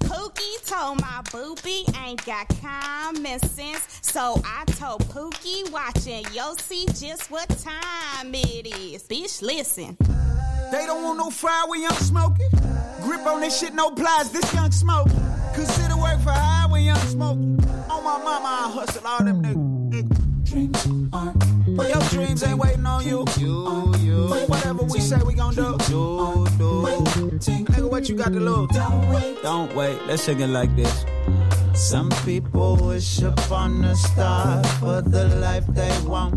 Pookie told my boopy ain't got common sense. So I told Pookie watching yo see just what time it is. Bitch, listen. They don't want no fry when young smoking. Grip on this shit, no plies, this young smoke. Consider work for high when young smoking. On my mama, I hustle all them niggas. Dreams aren't. But your dreams ain't waiting on you. You, you. Whatever we say we gon' do. Do, do. Nigga, what you got to lose? Don't wait. Don't wait. Let's sing it like this. Some people wish upon a star for the life they want.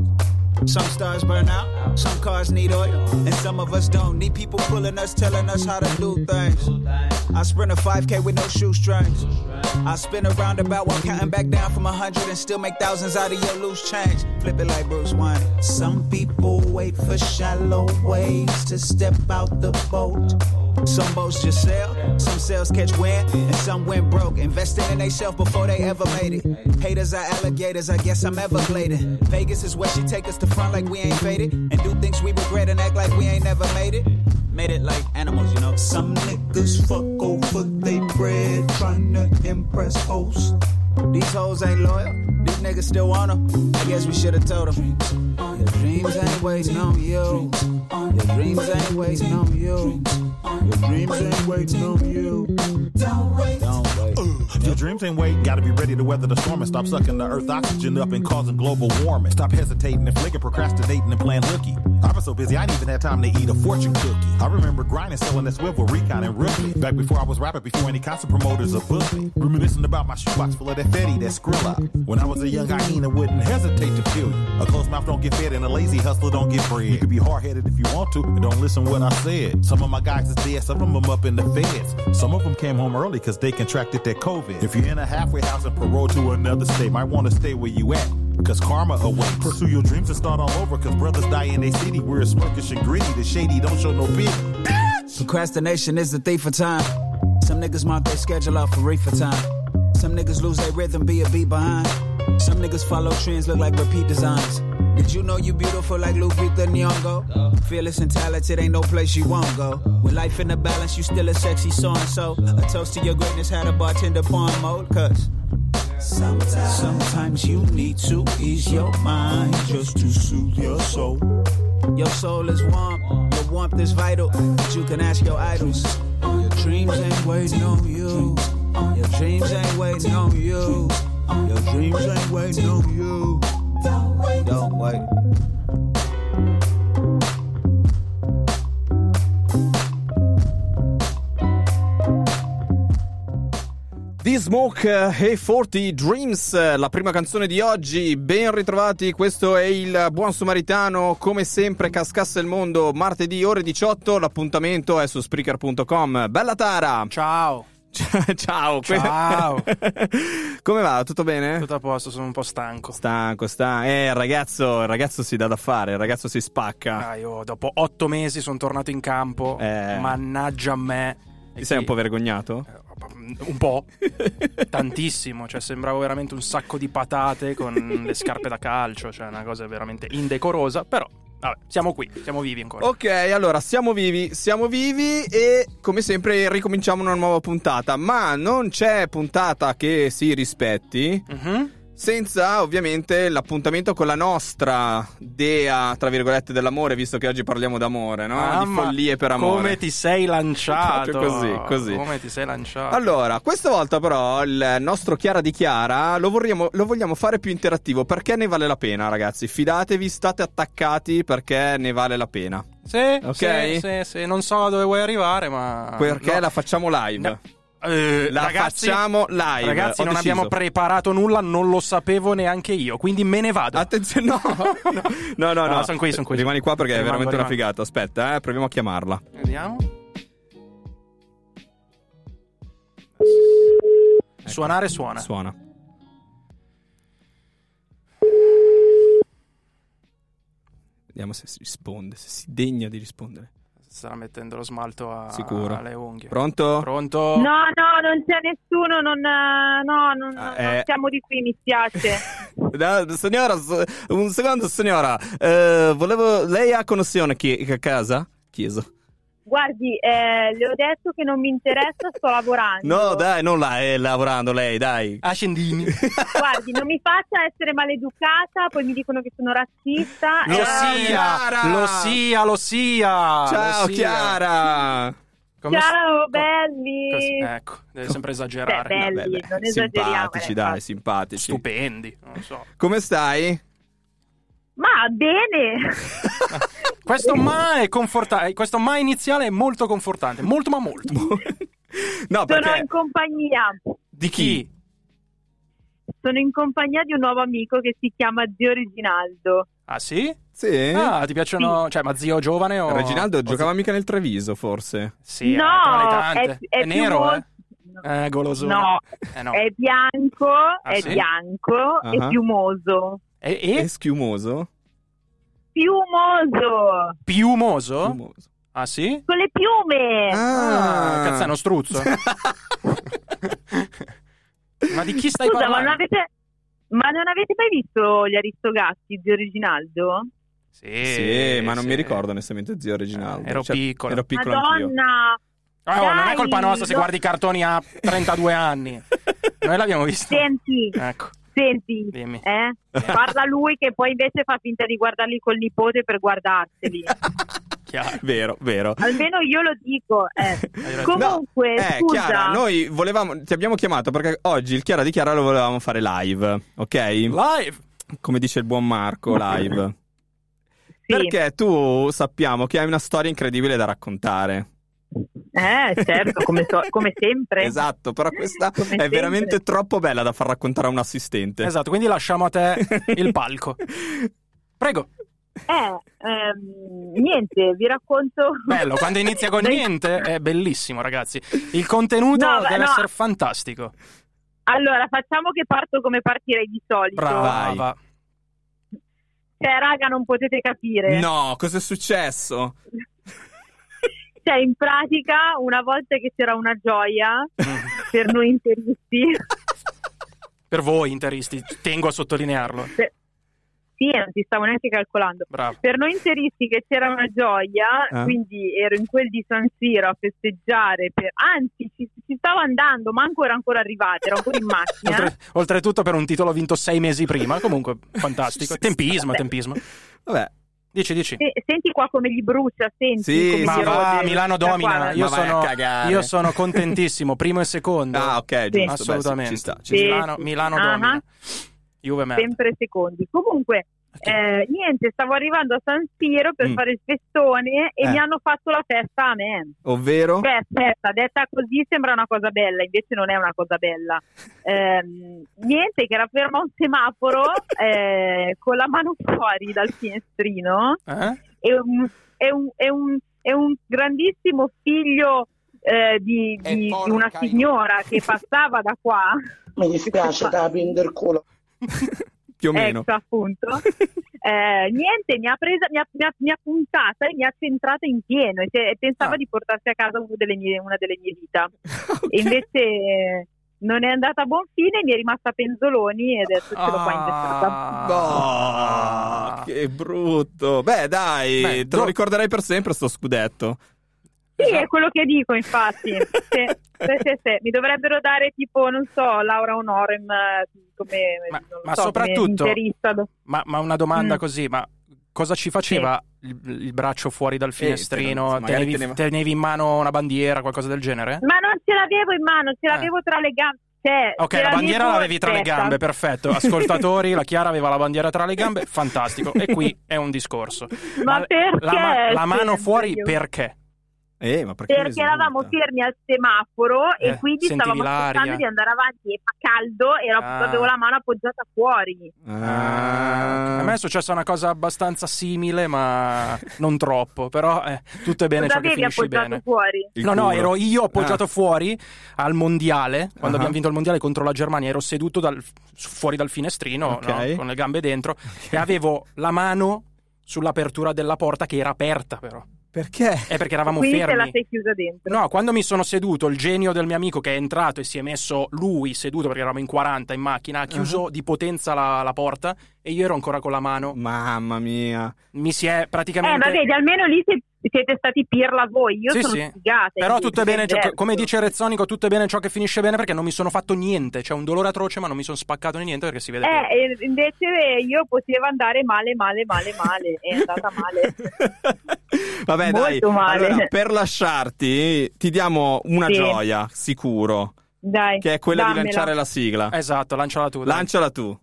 Some stars burn out, some cars need oil, and some of us don't. Need people pulling us, telling us how to do things. I sprint a 5K with no shoestrings. I spin around about while counting back down from a hundred and still make thousands out of your loose change. Flip it like Bruce Wayne. Some people wait for shallow waves to step out the boat. Some boats just sail, some sails catch wind, and some went broke. Investing in themselves before they ever made it. Haters are alligators, I guess I'm Everglading. Vegas is where she take us to front like we ain't faded, and do things we regret and act like we ain't never made it. Made it like animals, you know. Some niggas fuck over they bread, trying to impress hoes. These hoes ain't loyal, these niggas still want them. I guess we should've told them. Your dreams ain't waiting on you. Your dreams ain't waiting on you. Your dreams ain't waiting on you. Don't wait. Don't wait. Your dreams ain't waiting. Gotta be ready to weather the storm and stop sucking the earth oxygen up and causing global warming. Stop hesitating and flicking, procrastinating and playing hooky. I was so busy, I didn't even have time to eat a fortune cookie. I remember grinding, selling that swivel, recon and rookie. Back before I was rapping, before any concert promoters or booked me. Reminiscing about my shoebox full of that that Skrilla. When I was a young hyena, wouldn't hesitate to kill you. A closed mouth don't get fed and a lazy hustler don't get bread. You could be hard headed if you want to, but don't listen what I said. Some of my guys is dead, some of them up in the feds. Some of them came home early because they contracted that COVID. If you're in a halfway house and parole to another state, might want to stay where you at. Cause karma awaits. Pursue your dreams and start all over. Cause brothers die in their city. We're smirkish and greedy. The shady don't show no pity. Procrastination is the thief of time. Some niggas mark their schedule out for reefer time. Some niggas lose their rhythm, be a beat behind. Some niggas follow trends, look like repeat designs. Did you know you beautiful like Lupita Nyong'o? Fearless and talented, ain't no place you won't go. With life in the balance, you still a sexy so and so. A toast to your greatness, had a bartender porn mode, cause. Sometimes, sometimes you need to ease your mind just to soothe your soul. Your soul is warm, your warmth is vital, but you can ask your idols. Your dreams ain't waiting on you. Your dreams ain't waiting on you. Your dreams ain't waiting on you. Don't wait. The Smoke e 40 Dreams, la prima canzone di oggi. Ben ritrovati, questo è il Buon Samaritano. Come sempre, cascasse il mondo, martedì ore 18. L'appuntamento è su Spreaker.com. Bella Tara! Ciao! Ciao! Ciao! Come va? Tutto bene? Tutto a posto, sono un po' stanco. Stanco, stanco. Eh, il ragazzo, il ragazzo si dà da fare, il ragazzo si spacca. Ah, io dopo otto mesi sono tornato in campo. Eh. Mannaggia a me. Ti sei un po' vergognato? Un po', tantissimo, cioè sembravo veramente un sacco di patate con le scarpe da calcio, cioè una cosa veramente indecorosa, però vabbè, siamo qui, siamo vivi ancora. Ok, allora siamo vivi, siamo vivi e come sempre ricominciamo una nuova puntata, ma non c'è puntata che si rispetti. Mhm. Senza ovviamente l'appuntamento con la nostra dea, tra virgolette, dell'amore, visto che oggi parliamo d'amore, no? di Mamma, follie per amore. Come ti sei lanciato? Così, così. Come ti sei lanciato? Allora, questa volta però il nostro Chiara di Chiara lo, vorremmo- lo vogliamo fare più interattivo perché ne vale la pena, ragazzi. Fidatevi, state attaccati perché ne vale la pena. Sì, Ok. sì, sì, sì, non so dove vuoi arrivare, ma... Perché no. la facciamo live. No. Eh, La ragazzi, facciamo live. Ragazzi, ho non deciso. abbiamo preparato nulla, non lo sapevo neanche io, quindi me ne vado. Attenzione, no, no, no, no, No, son qui, son qui. Rimani qua perché è Rimango, veramente una rimango. figata. Aspetta, eh, proviamo a chiamarla. Vediamo. Suonare suona. Suona. Vediamo se si risponde, se si degna di rispondere. Starà mettendo lo smalto a- Sicuro. alle unghie. Pronto? Pronto? No, no, non c'è nessuno, non, eh, no, non, Ah, non eh. siamo di qui, mi spiace. Da- signora, un secondo, signora. Eh, volevo. Lei ha connessione chi- a casa? Chiesa. Guardi, eh, le ho detto che non mi interessa, sto lavorando. No, dai, non la è lavorando lei, dai. Ah, scendini. Guardi, non mi faccia essere maleducata, poi mi dicono che sono razzista. Lo eh, sia, Chiara! lo sia, lo sia. Ciao, lo sia. Chiara. Come Ciao, co- belli. cos- ecco, deve sempre esagerare. Beh, belli. Vabbè, beh, non esageriamo, simpatici, eh, dai, simpatici. Stupendi, non so. Come stai? Ma bene. Questo ma è confortante, questo ma iniziale è molto confortante, molto ma molto. no, Sono perché... in compagnia. Di chi? Sono in compagnia di un nuovo amico che si chiama Zio Reginaldo. Ah sì? Sì? Ah, ti piacciono, cioè, ma zio giovane o... Reginaldo o giocava mica nel Treviso, forse. Sì, no, eh, tante. è, è più nero, mo- eh? Eh, golosone. No, Eh, no. è bianco, è sì? bianco Ah. e piumoso. E, e? È schiumoso? Piumoso! piumoso? Schiumoso. Ah sì? Con le piume! Ah, cazzo, è uno struzzo. ma di chi stai Scusa, ma parlando? non, avete, ma non avete mai visto gli Aristogatti, Zio Reginaldo? Sì, Sì, ma non sì. mi ricordo onestamente zio Reginaldo. Eh, ero piccolo. Ero piccolo anch'io. Madonna! Ah, oh, non è Dai, colpa nostra se no. guardi i cartoni a 32 anni. Noi l'abbiamo visto. Senti, Ecco, senti, dimmi. eh? Parla lui che poi invece fa finta di guardarli col nipote per guardarseli. Chiaro. Vero, vero. Almeno io lo dico. Eh. Comunque, No, eh, scusa. Chiara, noi volevamo, ti abbiamo chiamato perché oggi il Chiara di Chiara lo volevamo fare live, ok? Live. Come dice il buon Marco, live. Sì. Perché tu sappiamo che hai una storia incredibile da raccontare. Eh, certo, come, so- come sempre. Esatto, però questa Come è sempre. veramente troppo bella da far raccontare a un assistente. Esatto, quindi lasciamo a te il palco. Prego. Eh, ehm, niente, vi racconto. Bello, quando inizia con niente è bellissimo, ragazzi. Il contenuto No, deve no. essere fantastico. Allora, facciamo che parto come partirei di solito. Brava. Cioè, raga, non potete capire. No, cosa è successo? Cioè, in pratica, una volta che c'era una gioia per noi interisti, Per voi interisti, tengo a sottolinearlo. per- sì, non ti stavo neanche calcolando. Bravo. Per noi interisti che c'era una gioia, Eh? quindi ero in quel di San Siro a festeggiare, per... anzi ci, ci stavo andando, ma ancora ancora arrivata, ero ancora in macchina. Oltre- oltretutto per un titolo vinto sei mesi prima, comunque fantastico. Tempismo, tempismo. Vabbè, Dici, dici. Se- senti qua come gli brucia, senti Sì, come Ma va, rode Milano domina. Io sono, io sono contentissimo, primo e secondo. ah, ok, giusto. beh, sì, Assolutamente. ci sta, ci. Milano, Milano Ah, domina. Juve merda. sempre secondi. Comunque, eh, niente, stavo arrivando a San Siro per Mm. fare il festone e Eh. mi hanno fatto la festa a me. Ovvero? Beh, aspetta, detta così sembra una cosa bella, invece non è una cosa bella. Ehm, niente, che era fermo un semaforo eh, con la mano fuori dal finestrino Eh? e un, e un, e un, e un grandissimo figlio eh, di, E di- di una signora che passava da qua. Mi dispiace da prendere culo. Più o meno. Ecco, appunto. Eh, niente, mi ha, presa, mi ha, mi, ha, mi ha puntata e mi ha centrata in pieno e, se- e pensava Ah. di portarsi a casa una delle mie, una delle mie vita. Ok. E invece non è andata a buon fine, mi è rimasta a penzoloni e adesso ce l'ho qua intestata. Ah. Oh, che brutto. Beh, dai, Beh, te lo do- ricorderai per sempre sto scudetto. Sì, è quello che dico, infatti. Sì, sì, sì. Mi dovrebbero dare tipo, non so, Laura Honorem eh, come, Ma- non lo ma so, come soprattutto- interista. Ma, ma una domanda Mm. così, ma cosa ci faceva il, il braccio fuori dal finestrino? magari tenevi, teneva- tenevi in mano una bandiera, qualcosa del genere? Ma non ce l'avevo in mano, ce l'avevo tra le gambe. Cioè, Ok, la bandiera l'avevi tra le gambe, perfetto. Ascoltatori, la Chiara aveva la bandiera tra le gambe, fantastico. E qui è un discorso. Ma perché La, ma- la mano fuori perché? Eh, ma perché, Perché eravamo fermi al semaforo Eh, e quindi stavamo l'aria. aspettando di andare avanti e fa caldo e Ah. avevo la mano appoggiata fuori. Ah. A me è successa una cosa abbastanza simile, ma non troppo. Però eh, tutto è bene Cosa ciò che avevi finisce appoggiato bene. fuori? Il no, no, culo. ero io appoggiato Ah. fuori al mondiale. Quando Ah. abbiamo vinto il mondiale contro la Germania, ero seduto dal- fuori dal finestrino, Ok. no, con le gambe dentro, e avevo la mano sull'apertura della porta che era aperta, però. Perché? È perché eravamo Quindi te la fermi. sei chiusa dentro. No, quando mi sono seduto, il genio del mio amico che è entrato e si è messo lui seduto perché eravamo in 40 in macchina, ha chiuso di potenza la, la porta e io ero ancora con la mano. Mamma mia. Mi si è Eh, praticamente. ma vedi, almeno lì sei, siete stati pirla voi, io Sì, sono sì. sfigata. Però tutto è bene, è ciò- diverso. come dice Rezzonico, tutto è bene ciò che finisce bene perché non mi sono fatto niente. C'è un dolore atroce, ma non mi sono spaccato né niente perché si vede che. Eh, e invece io poteva andare male, male, male, male. È andata male. Vabbè, dai. Molto male. Allora, per lasciarti, ti diamo una Sì. gioia, sicuro, Dai, che è quella di dammela. lanciare la sigla. Esatto, lanciala tu. dai. Lanciala tu.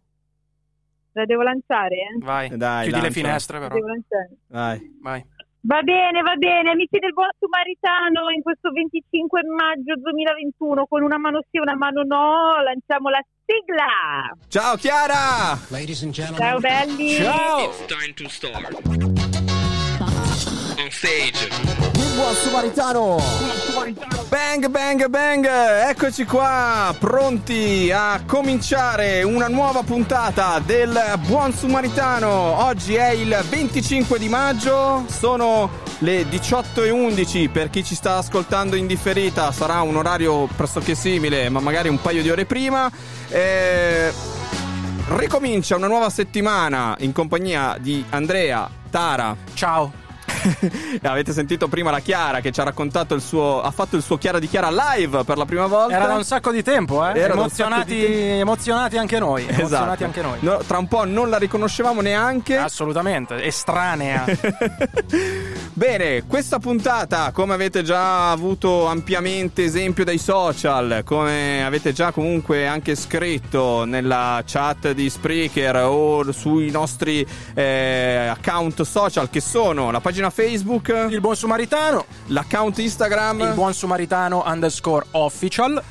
La devo lanciare? Vai, Dai, chiudi le lanciala. finestre, La però. devo lanciare. Vai. Vai. Va bene, va bene, amici del Buon Sumaritano, in questo 25 maggio 2021, con una mano sì e una mano no, lanciamo la sigla. Ciao Chiara! Ciao belli. Ciao! On stage. Il buon Sumaritano! Bang, bang, bang! Eccoci qua, pronti a cominciare una nuova puntata del Buon Sumaritano. Oggi è il 25 di maggio, sono le 18.11 per chi ci sta ascoltando in differita, sarà un orario pressoché simile, ma magari un paio di ore prima. Eh, ricomincia una nuova settimana in compagnia di Andrea, Tara, Ciao! avete sentito prima la Chiara che ci ha raccontato il suo. ha fatto il suo Chiara di Chiara live per la prima volta. Era da un sacco di tempo, eh? Era emozionati, di tempo. emozionati anche noi. Emozionati Esatto. anche noi. No, tra un po' non la riconoscevamo neanche. Assolutamente, estranea. Bene, questa puntata, come avete già avuto ampiamente esempio dai social, come avete già comunque anche scritto nella chat di Spreaker o sui nostri eh, account social che sono la pagina Facebook, Il buon sumaritano, l'account Instagram il buon sumaritano underscore official.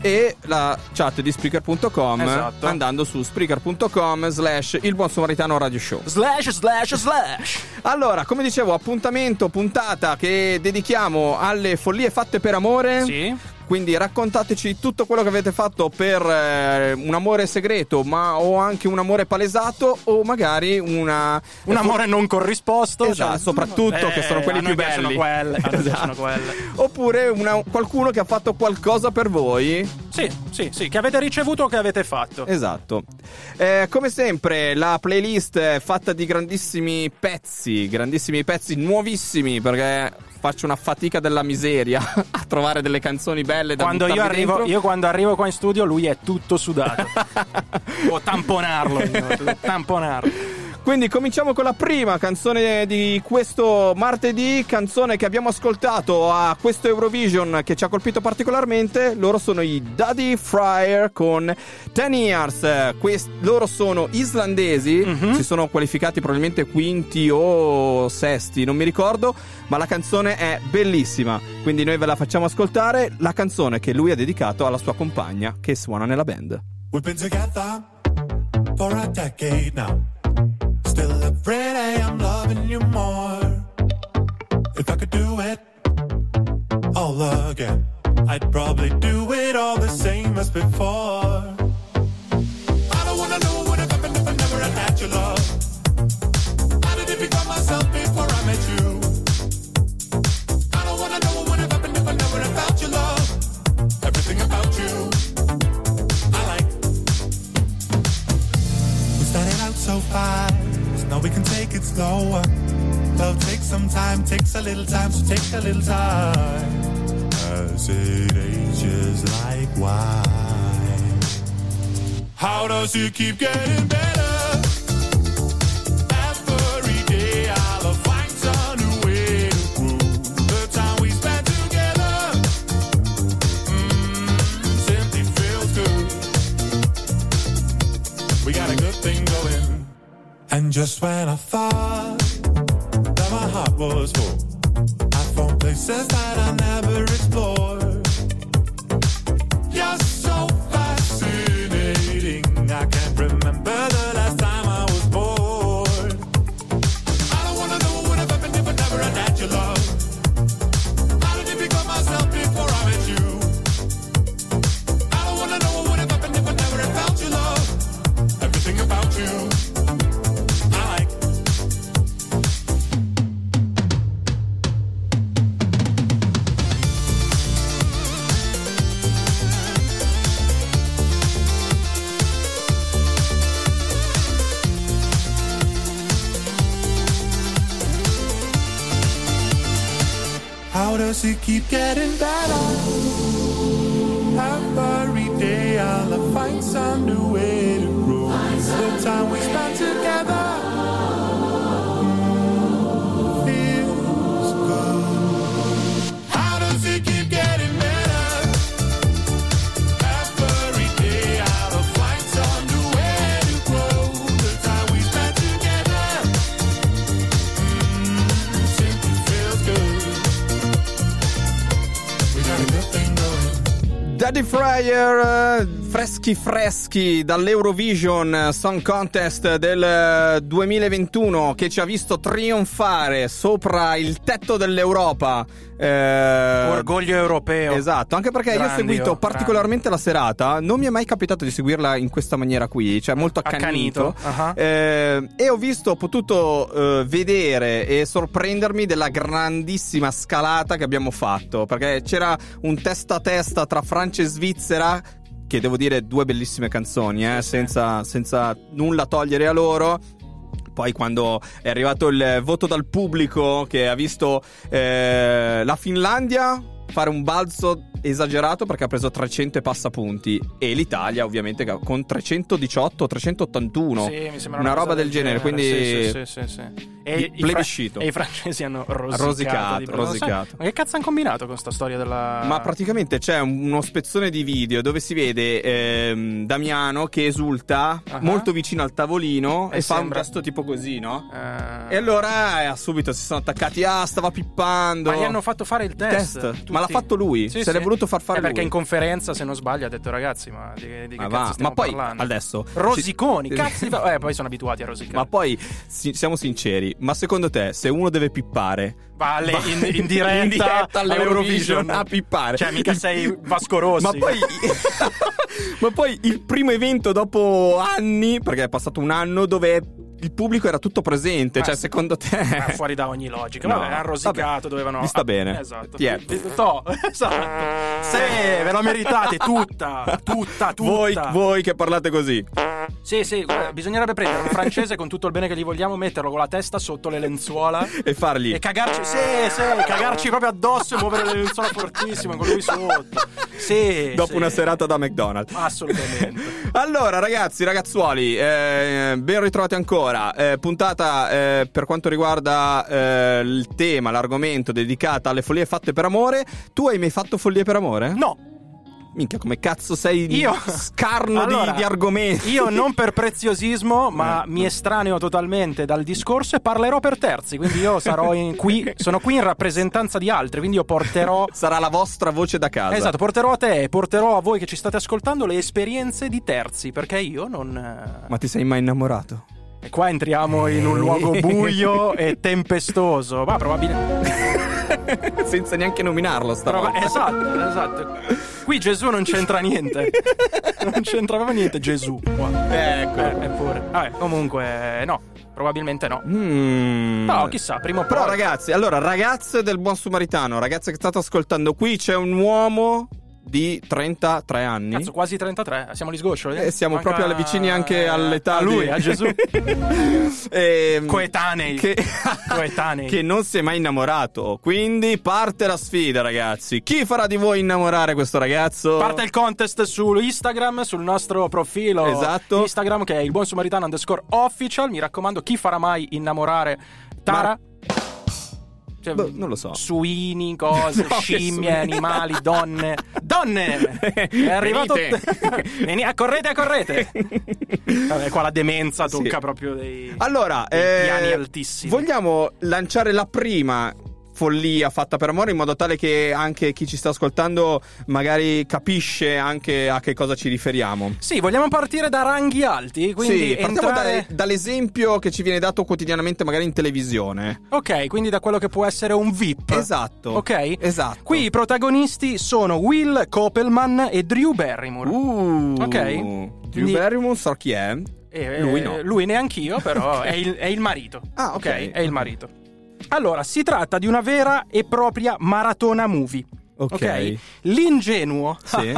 e la chat di Spreaker.com Esatto. andando su Spreaker.com slash il buon samaritano radio show. Slash, slash, slash. Allora, come dicevo, appuntamento, puntata che dedichiamo alle follie fatte per amore. Sì. Quindi raccontateci tutto quello che avete fatto per eh, un amore segreto, ma o anche un amore palesato, o magari una. Un amore non corrisposto. Esatto, cioè- soprattutto, che sono Eh, quelli più belli. Quelle, Esatto. Oppure una- qualcuno che ha fatto qualcosa per voi. Sì, sì, sì, che avete ricevuto o che avete fatto. Esatto. Eh, come sempre, la playlist è fatta di grandissimi pezzi, grandissimi pezzi nuovissimi, perché faccio una fatica della miseria a trovare delle canzoni belle da Quando io, arrivo, dentro. io quando arrivo qua in studio lui è tutto sudato. Devo tamponarlo, io, devo tamponarlo. Quindi cominciamo con la prima canzone di questo martedì, canzone che abbiamo ascoltato a questo Eurovision che ci ha colpito particolarmente. Loro sono i Daddy Fryer con 10 Years. Quest- loro sono islandesi, Mhm. si sono qualificati probabilmente quinti o sesti, non mi ricordo, ma la canzone è bellissima. Quindi noi ve la facciamo ascoltare, la canzone che lui ha dedicato alla sua compagna che suona nella band. We've been together for a decade now. Still every day I'm loving you more. If I could do it all again, I'd probably do it all the same as before. I don't wanna know what would happened if I never your love. Did become myself before I met you? I don't wanna know what would happened if I never had your love. Everything about you, I like. We started out so fast, now we can take it slower. Love takes some time, takes a little time, so take a little time. As it ages like wine. How does it keep getting better? And just when I thought that my heart was full, I found places that I never explored. Keep getting better? Going. Daddy Fryer, eh, freschi freschi dall'Eurovision eh, Song Contest del eh, 2021 che ci ha visto trionfare sopra il tetto dell'Europa. Eh, Orgoglio europeo. Esatto, anche perché io ho seguito oh, particolarmente la serata, non mi è mai capitato di seguirla in questa maniera qui, cioè molto accanito. Accanito, ah. Eh, e ho visto, ho potuto eh, vedere e sorprendermi della grandissima scalata che abbiamo fatto, perché c'era un testa a testa tra Francia e Svizzera. Che devo dire, due bellissime canzoni, eh, senza, senza nulla togliere a loro. Poi quando è arrivato il voto dal pubblico che ha visto eh, la Finlandia fare un balzo esagerato perché ha preso 300 e passa punti e l'Italia ovviamente con 318 381 Sì, mi sembra una cosa roba del genere, quindi Sì, sì, sì, sì, sì. E, i fra- plebiscito. e i francesi hanno rosicato. Rosicato, rosicato. Ma che cazzo hanno combinato con sta storia della. Ma praticamente c'è un- uno spezzone di video dove si vede ehm, Damiano che esulta Ah. molto vicino al tavolino e, E fa un sembra- gesto tipo così, no? Eh, E allora eh, subito si sono attaccati, ah, stava pippando. Ma gli hanno fatto fare il test. Test? Ma l'ha fatto lui, Sì, se l'è sì. Voluto far fare Eh, perché lui. in conferenza, se non sbaglio, ha detto ragazzi, ma di, di che Ma cazzo va, stiamo ma poi parlando? adesso Rosiconi, ci- cazzo di fa- Eh, poi sono abituati a rosicare. Ma poi si- siamo sinceri, ma secondo te se uno deve pippare Va alle- va- in, in diretta, in diretta all'Eurovision all'Eurovision a pippare. Cioè, mica sei Vasco Rossi. Ma poi, ma poi il primo evento dopo anni, perché è passato un anno, dove il pubblico era tutto presente. Ma cioè, secondo te. Ma fuori da ogni logica. No, Vabbè, hanno rosicato, dovevano. Vi sta ah, bene. Esatto. Ti è. To, esatto. Sì, ve la meritate tutta. Tutta, tutta. Voi, voi che parlate così. Sì, sì, guarda, bisognerebbe prendere un francese con tutto il bene che gli vogliamo, metterlo con la testa sotto le lenzuola. E fargli. E cagarci, sì, sì, cagarci proprio addosso e muovere le lenzuola fortissime con lui sotto. Sì. Dopo sì. una serata da McDonald's. Assolutamente. Allora, ragazzi, ragazzuoli, eh, ben ritrovati ancora. Eh, puntata eh, per quanto riguarda eh, il tema, l'argomento dedicata alle follie fatte per amore. Tu hai mai fatto follie per amore? No. Minchia, come cazzo sei Io scarno di- Allora, di, argomenti? Io non per preziosismo, ma Eh. mi estraneo totalmente dal discorso e parlerò per terzi. Quindi io sarò qui, sono qui in rappresentanza di altri. Quindi io porterò. Sarà la vostra voce da casa. Esatto, porterò a te e porterò a voi che ci state ascoltando le esperienze di terzi. Perché io non. eh, Ma ti sei mai innamorato? E qua entriamo in un luogo buio e tempestoso. Ma probabilmente. Senza neanche nominarlo, sta Proba- esatto, esatto. Qui Gesù non c'entra niente. Non c'entra proprio niente Gesù. Qua. Ecco. Eh, eppure. Vabbè, comunque, no. Probabilmente no. Mm. No, chissà, prima o poi. Però ragazzi, allora ragazze del buon Sumaritano, ragazze che state ascoltando, qui c'è un uomo di 33 anni. Cazzo, quasi 33. Siamo gli sgoccioli. Eh, siamo Manca- proprio vicini anche all'età a lui, di- a Gesù. Ehm, Coetanei. che... Coetanei. che non si è mai innamorato. Quindi parte la sfida, ragazzi. Chi farà di voi innamorare questo ragazzo? Parte il contest su Instagram, sul nostro profilo Esatto. Instagram che è il buon sumaritano underscore official. Mi raccomando, chi farà mai innamorare Tara? Cioè, Boh, non lo so. Suini, cose, No, scimmie, animali, donne. Donne! È arrivato. Venite. Veni, accorrete, accorrete. Vabbè, qua la demenza tocca Sì. proprio dei. Allora, dei eh, piani altissimi. Vogliamo lanciare la prima follia fatta per amore in modo tale che anche chi ci sta ascoltando magari capisce anche a che cosa ci riferiamo. Sì, vogliamo partire da ranghi alti. Quindi sì, partiamo entrare... dalle- dall'esempio che ci viene dato quotidianamente magari in televisione. Ok, quindi da quello che può essere un VIP. Esatto. Ok? Esatto. Qui i protagonisti sono Will Coppelman e Drew Barrymore. Uh, Ok. Drew Quindi- Barrymore so chi è. Eh, lui no. Lui neanch'io, però è il, è il marito. Ah, ok. È il marito. Allora, si tratta di una vera e propria maratona movie. Ok. L'ingenuo, Sì.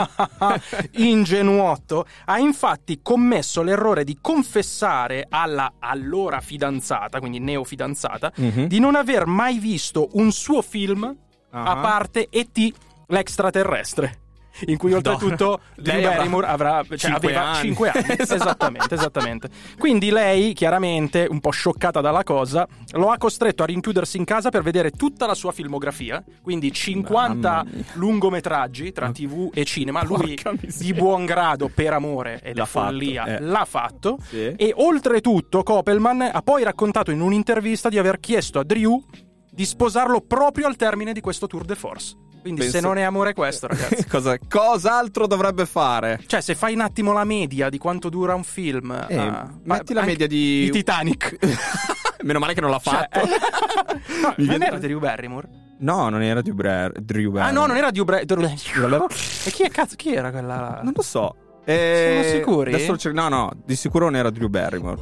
ingenuotto, ha infatti commesso l'errore di confessare alla allora fidanzata, quindi neofidanzata, Mhm. di non aver mai visto un suo film Ah. a parte E.T. l'extraterrestre. In cui oltretutto Drew avrà Barrymore avrà, cioè, cinque aveva anni. 5 anni. Esatto. esattamente, esattamente. Quindi lei, chiaramente, un po' scioccata dalla cosa, lo ha costretto a rinchiudersi in casa per vedere tutta la sua filmografia. Quindi 50 Mamma mia. lungometraggi tra TV e cinema. Lui, di buon grado, per amore e la fatto, follia, eh. l'ha fatto. Sì. E oltretutto, Koppelman ha poi raccontato in un'intervista di aver chiesto a Drew di sposarlo proprio al termine di questo tour de force. Quindi, Penso- se non è amore, questo, ragazzi. Cosa, cos'altro dovrebbe fare? Cioè, se fai un attimo la media di quanto dura un film, Eh, ah, metti ma la media di- di Titanic. Meno male che non l'ha Cioè, fatto. eh. No, Mi non viene- era Drew Barrymore? No, non era Drew, Bar- Drew Ah, Barrymore. no, non era Drew Barrymore. E chi è cazzo? Chi era quella? Non lo so. Eh, Sono sicuri? Adesso cer- no, no, di sicuro non era Drew Barrymore.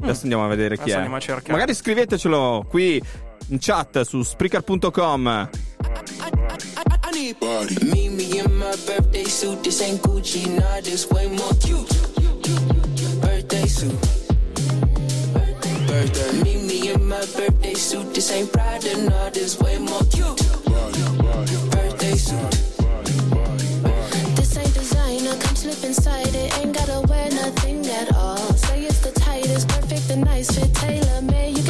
Adesso andiamo a vedere chi Adesso è. a cercare. Magari scrivetecelo qui in chat su Spreaker.com. Meet me me, in my birthday suit. This ain't Gucci, nah, this way more cute. Birthday suit. Birthday. Meet me in my birthday suit. This ain't Prada, nah, this way more cute. Birthday suit. This ain't designer, come slip inside it. Ain't gotta wear nothing at all. Say it's the tightest, perfect and nice fit. Tailor made,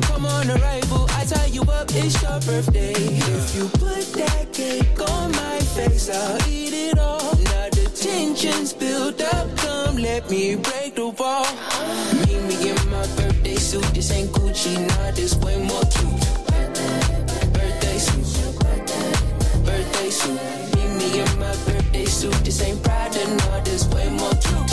come on arrival. I tie you up, it's your birthday. If you put that cake on my face, I'll eat it all. Now the tension's built up, come let me break the wall. Meet me in my birthday suit. This ain't Gucci, nah, this way more cute. Birthday suit. Birthday suit. Meet me in my birthday suit. This ain't Prada, nah, this way more cute.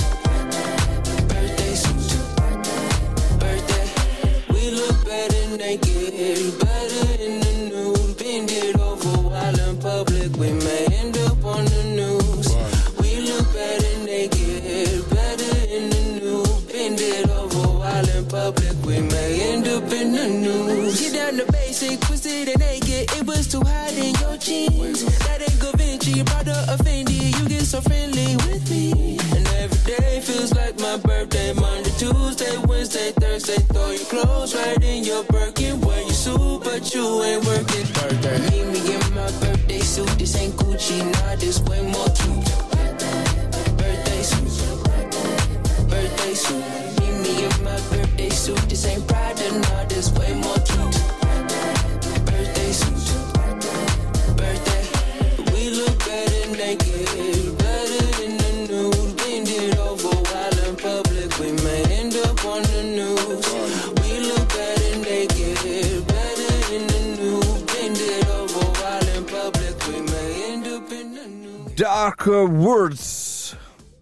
Better naked, better in the nude. Bend it over while in public. We may end up on the news. We look better naked, better in the nude. Bend it over while in public. We may end up in the news. Get down to basic, twisted and naked. It was too hot in your jeans. That ain't Vinci, brother offended. You get so friendly with me. Thursday. Throw your clothes right in your Birkin. Wear your suit, but you ain't working. Birthday. Meet me in my birthday suit. This ain't Gucci, nah, this way more cute. Birthday suit. Birthday suit. Meet me in my birthday suit. This ain't Prada, nah, this way more Dark Words.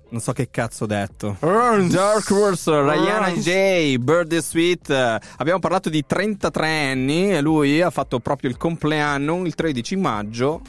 Non so che cazzo ho detto. Dark Words, Rihanna J, Birthday Sweet. Abbiamo parlato di 33 anni e lui ha fatto proprio il compleanno il 13 maggio.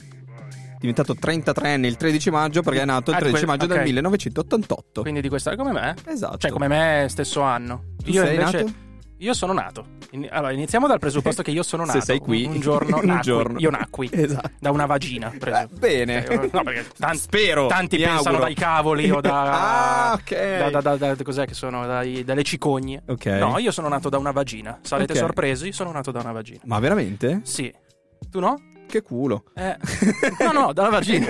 È diventato 33 anni il 13 maggio perché è nato il Ah, 13 que- maggio del ok. 1988. Quindi di questa come me? Esatto. Cioè, come me, stesso anno. Tu io sei invece. nato? Io sono nato. In- allora, iniziamo dal presupposto che io sono Se nato. sei qui. Un, un giorno. Un nacqui. giorno. Io nacqui. Esatto. Da una vagina. preso. Eh, bene. Eh, No, perché tanti, Spero, Tanti pensano auguro. dai cavoli o da. Ah, ok. Da, da, da- da- cos'è che sono? Dai- dalle cicogne. Ok. No, io sono nato da una vagina. Sarete Ok. sorpresi? Sono nato da una vagina. Ma veramente? Sì. Tu no? Che culo. Eh. No, no, dalla vagina.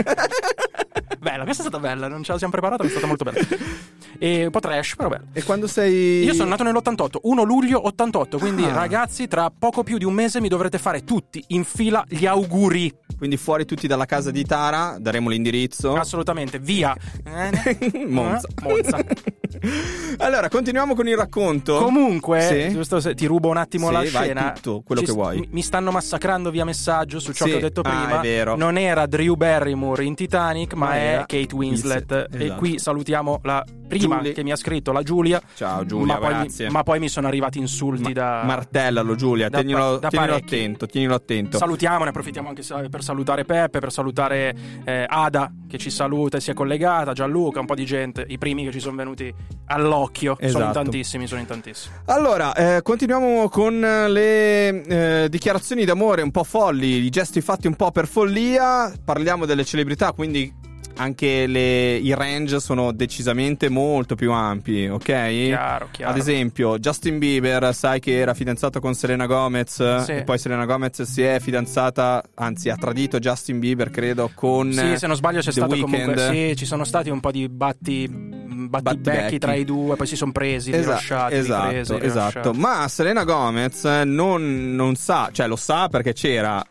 Bella, questa è stata bella, non ce la siamo preparata, ma è stata molto bella. E un po' trash, però bella. E quando sei. Io sono nato nell'88, 1 luglio 88, quindi Ah. ragazzi, tra poco più di un mese mi dovrete fare tutti in fila gli auguri. Quindi fuori tutti dalla casa di Tara, daremo l'indirizzo. Assolutamente, via. Eh, Monza. Monza. allora, continuiamo con il racconto. Comunque, Sì. giusto se ti rubo un attimo Sì, la vai scena. tutto, quello Ci che vuoi. Mi, stanno massacrando via messaggio su ciò Sì. che ho detto Ah, prima. vero. Non era Drew Barrymore in Titanic, ma, Ma è Kate Winslet. Winslet, E esatto. qui salutiamo la prima Giulia. che mi ha scritto, la Giulia. Ciao Giulia, ma poi, mi, grazie. ma poi mi sono arrivati insulti da. Martellalo Giulia, da tienilo, da tienilo parecchi. attento, tienilo attento. Salutiamo, ne approfittiamo anche per salutare Peppe, per salutare eh, Ada che ci saluta e si è collegata, Gianluca, un po' di gente, i primi che ci sono venuti all'occhio. Sono in Esatto. tantissimi, sono in tantissimi. Allora, eh, continuiamo con le eh, dichiarazioni d'amore un po' folli, i gesti fatti un po' per follia. Parliamo delle celebrità, quindi anche le- i range sono decisamente molto più ampi, ok? Chiaro, chiaro. Ad esempio, Justin Bieber, sai che era fidanzato con Selena Gomez Sì. e poi Selena Gomez si è fidanzata, anzi ha tradito Justin Bieber, credo, con Sì, se non sbaglio c'è The stato Weeknd. comunque. Sì, ci sono stati un po' di batti. battibecchi tra i due, poi si sono presi, Esa- rilasciati, esatto, ripresi, esatto. Ma Selena Gomez non, non sa, cioè lo sa perché c'era,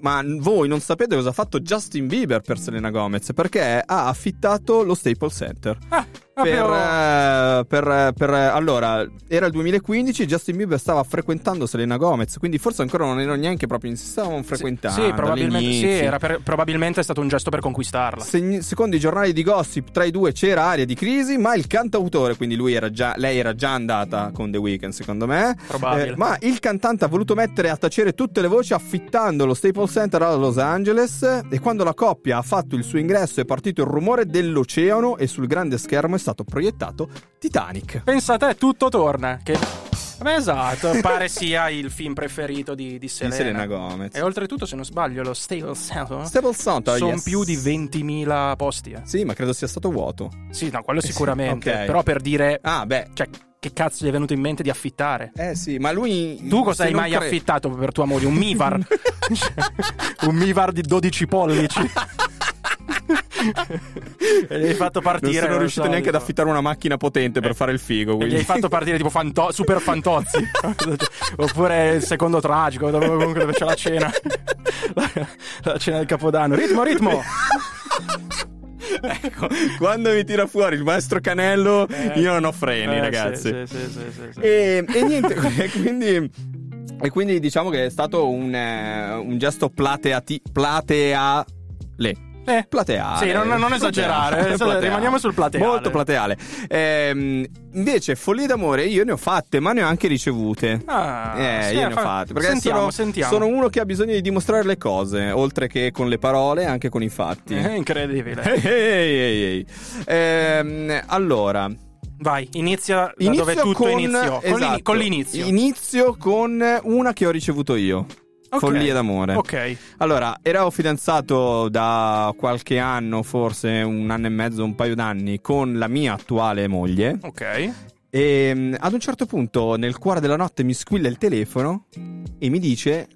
ma voi non sapete cosa ha fatto Justin Bieber per Selena Gomez perché ha affittato lo Staples Center. Ah, Per, proprio- eh, per- per- allora, era il 2015, Justin Bieber stava frequentando Selena Gomez, quindi forse ancora non ero neanche proprio in stavano frequentando. Sì, probabilmente, sì, era per- probabilmente è stato un gesto per conquistarla. Se- secondo i giornali di gossip, tra i due c'era aria di crisi, ma il cantautore, quindi lui era già, lei era già andata con The Weeknd, secondo me. Probabile. Eh, ma il cantante ha voluto mettere a tacere tutte le voci affittando lo Staples Center a Los Angeles. E quando la coppia ha fatto il suo ingresso è partito il rumore dell'oceano e sul grande schermo è stato proiettato Titanic. Pensa a te, tutto torna. Che... Beh, esatto, pare sia il film preferito di, di Selena. Selena Gomez. E oltretutto, se non sbaglio, lo Staples Center Staples Center, sono yes. più di 20.000 posti. eh. Sì, ma credo sia stato vuoto. Sì, no, quello sicuramente. ok. Però per dire, Ah, beh. cioè, che cazzo gli è venuto in mente di affittare? Eh sì, ma lui. Tu cosa hai mai cre- affittato per tua moglie? Un Mivar? un Mivar di 12 pollici? e gli hai fatto partire. Non sono riuscito so, neanche ad affittare una macchina potente per fare il figo. E Quindi. gli hai fatto partire tipo fanto- super fantozzi oppure il secondo tragico dove, comunque dove c'è la cena la, la cena del capodanno ritmo ritmo Ecco, quando mi tira fuori il maestro Canello, io non ho freni, Eh, ragazzi. sì, sì, sì. E, e niente, e quindi. E quindi diciamo che è stato un, eh, un gesto plateati, plateale. Eh, Plateale. Sì, non- non esagerare, eh, rimaniamo sul plateale. Molto plateale. Ehm, invece, follie d'amore io ne ho fatte, ma ne ho anche ricevute. Ah, eh, sì, io ne ho fa- fatte. Perché sentiamo, sono, sentiamo. sono uno che ha bisogno di dimostrare le cose, oltre che con le parole, anche con i fatti. È incredibile Ehi, ehi, ehi. Ehm, allora, vai inizia da inizio dove tutto con, iniziò esatto, con l'inizio Inizio con una che ho ricevuto io. Ok. Follie d'amore. ok Allora, ero fidanzato da qualche anno, forse un anno e mezzo, un paio d'anni, con la mia attuale moglie. ok E mm, ad un certo punto, nel cuore della notte, mi squilla il telefono e mi dice: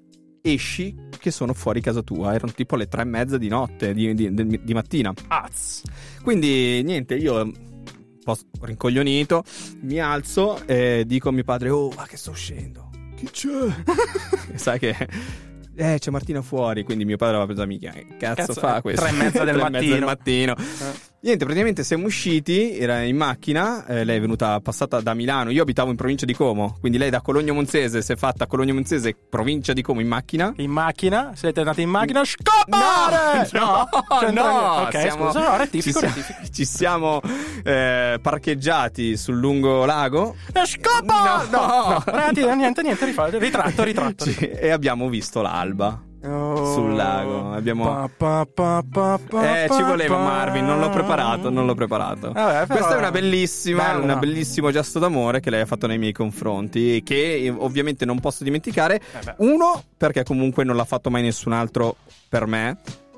Esci, che sono fuori casa tua. Erano tipo le tre e mezza di notte, di, di- di- di mattina. Az. Quindi, niente, io un po' rincoglionito, mi alzo e dico a mio padre: Oh, ma che sto uscendo? Chi c'è? Sai che. Eh, c'è Martina fuori, quindi mio padre aveva preso amica. Che cazzo, Cazzo, fa eh, questo? tre e mezza del Tre e mezza del mattino. mattino. Niente, praticamente siamo usciti, era in macchina, eh, lei è venuta passata da Milano, io abitavo in provincia di Como, quindi lei da Cologno Monzese si è fatta Cologno Monzese, provincia di Como in macchina. in macchina siete andati in macchina scoppare No, C'entra no, niente. ok siamo- scusa no, rettifico ci, rettifico siamo, ci siamo eh, parcheggiati sul lungo lago Eh, scoppa No, no. Niente, niente, niente, rifà- ritratto, ritratto. Ci- e abbiamo visto l'alba. Oh. Sul lago, abbiamo- Pa, pa, pa, Eh, ci voleva. Marvin, non l'ho preparato, non l'ho preparato. Vabbè, Questa è una bellissima, no? bellissimo gesto d'amore che lei ha fatto nei miei confronti, che ovviamente non posso dimenticare. Eh. Uno, perché comunque non l'ha fatto mai nessun altro per me.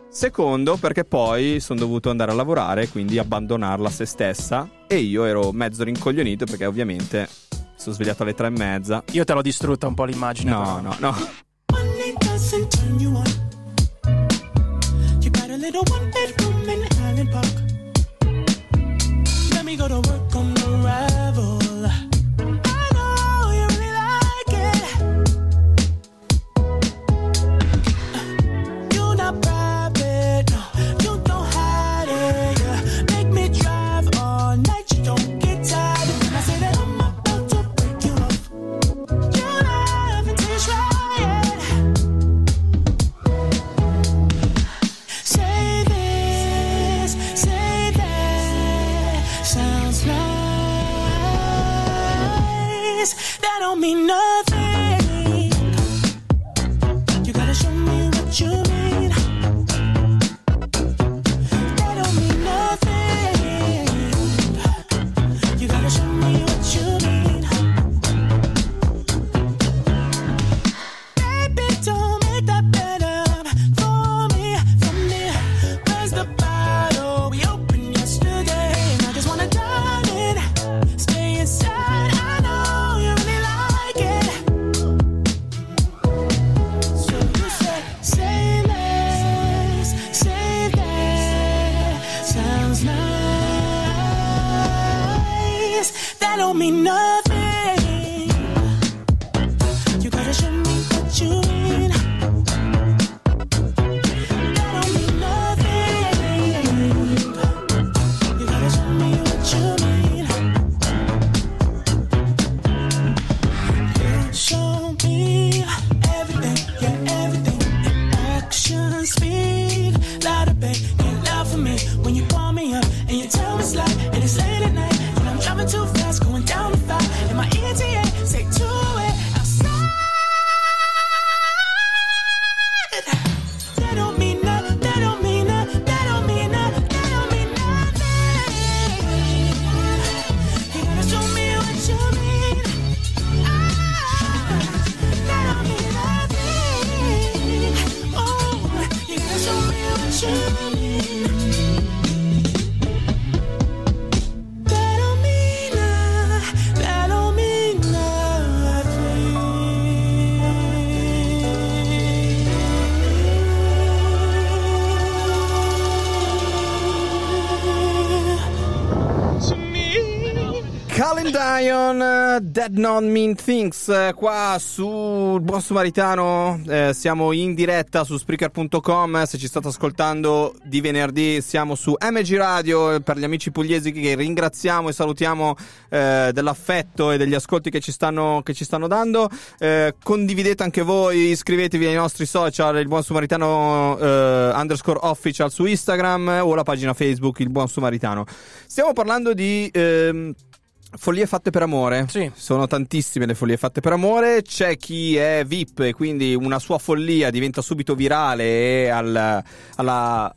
Secondo, perché poi sono dovuto andare a lavorare, quindi abbandonarla a se stessa. E io ero mezzo rincoglionito perché ovviamente sono svegliato alle tre e mezza. Io te l'ho distrutta un po' l'immagine. No, però. no, no. Doesn't turn you on. You got a little one bedroom Dead Non Mean Things, eh, qua sul Buon Samaritano, eh, siamo in diretta su Spreaker.com, se ci state ascoltando di venerdì siamo su MG Radio, eh, per gli amici pugliesi che ringraziamo e salutiamo eh, dell'affetto e degli ascolti che ci stanno, che ci stanno dando, Eh, condividete anche voi, iscrivetevi ai nostri social, il Buon Samaritano eh, underscore official su Instagram o la pagina Facebook Il Buon Samaritano. Stiamo parlando di... ehm, Follie fatte per amore. Sì. Sono tantissime le follie fatte per amore. C'è chi è VIP e quindi una sua follia diventa subito virale e al- alla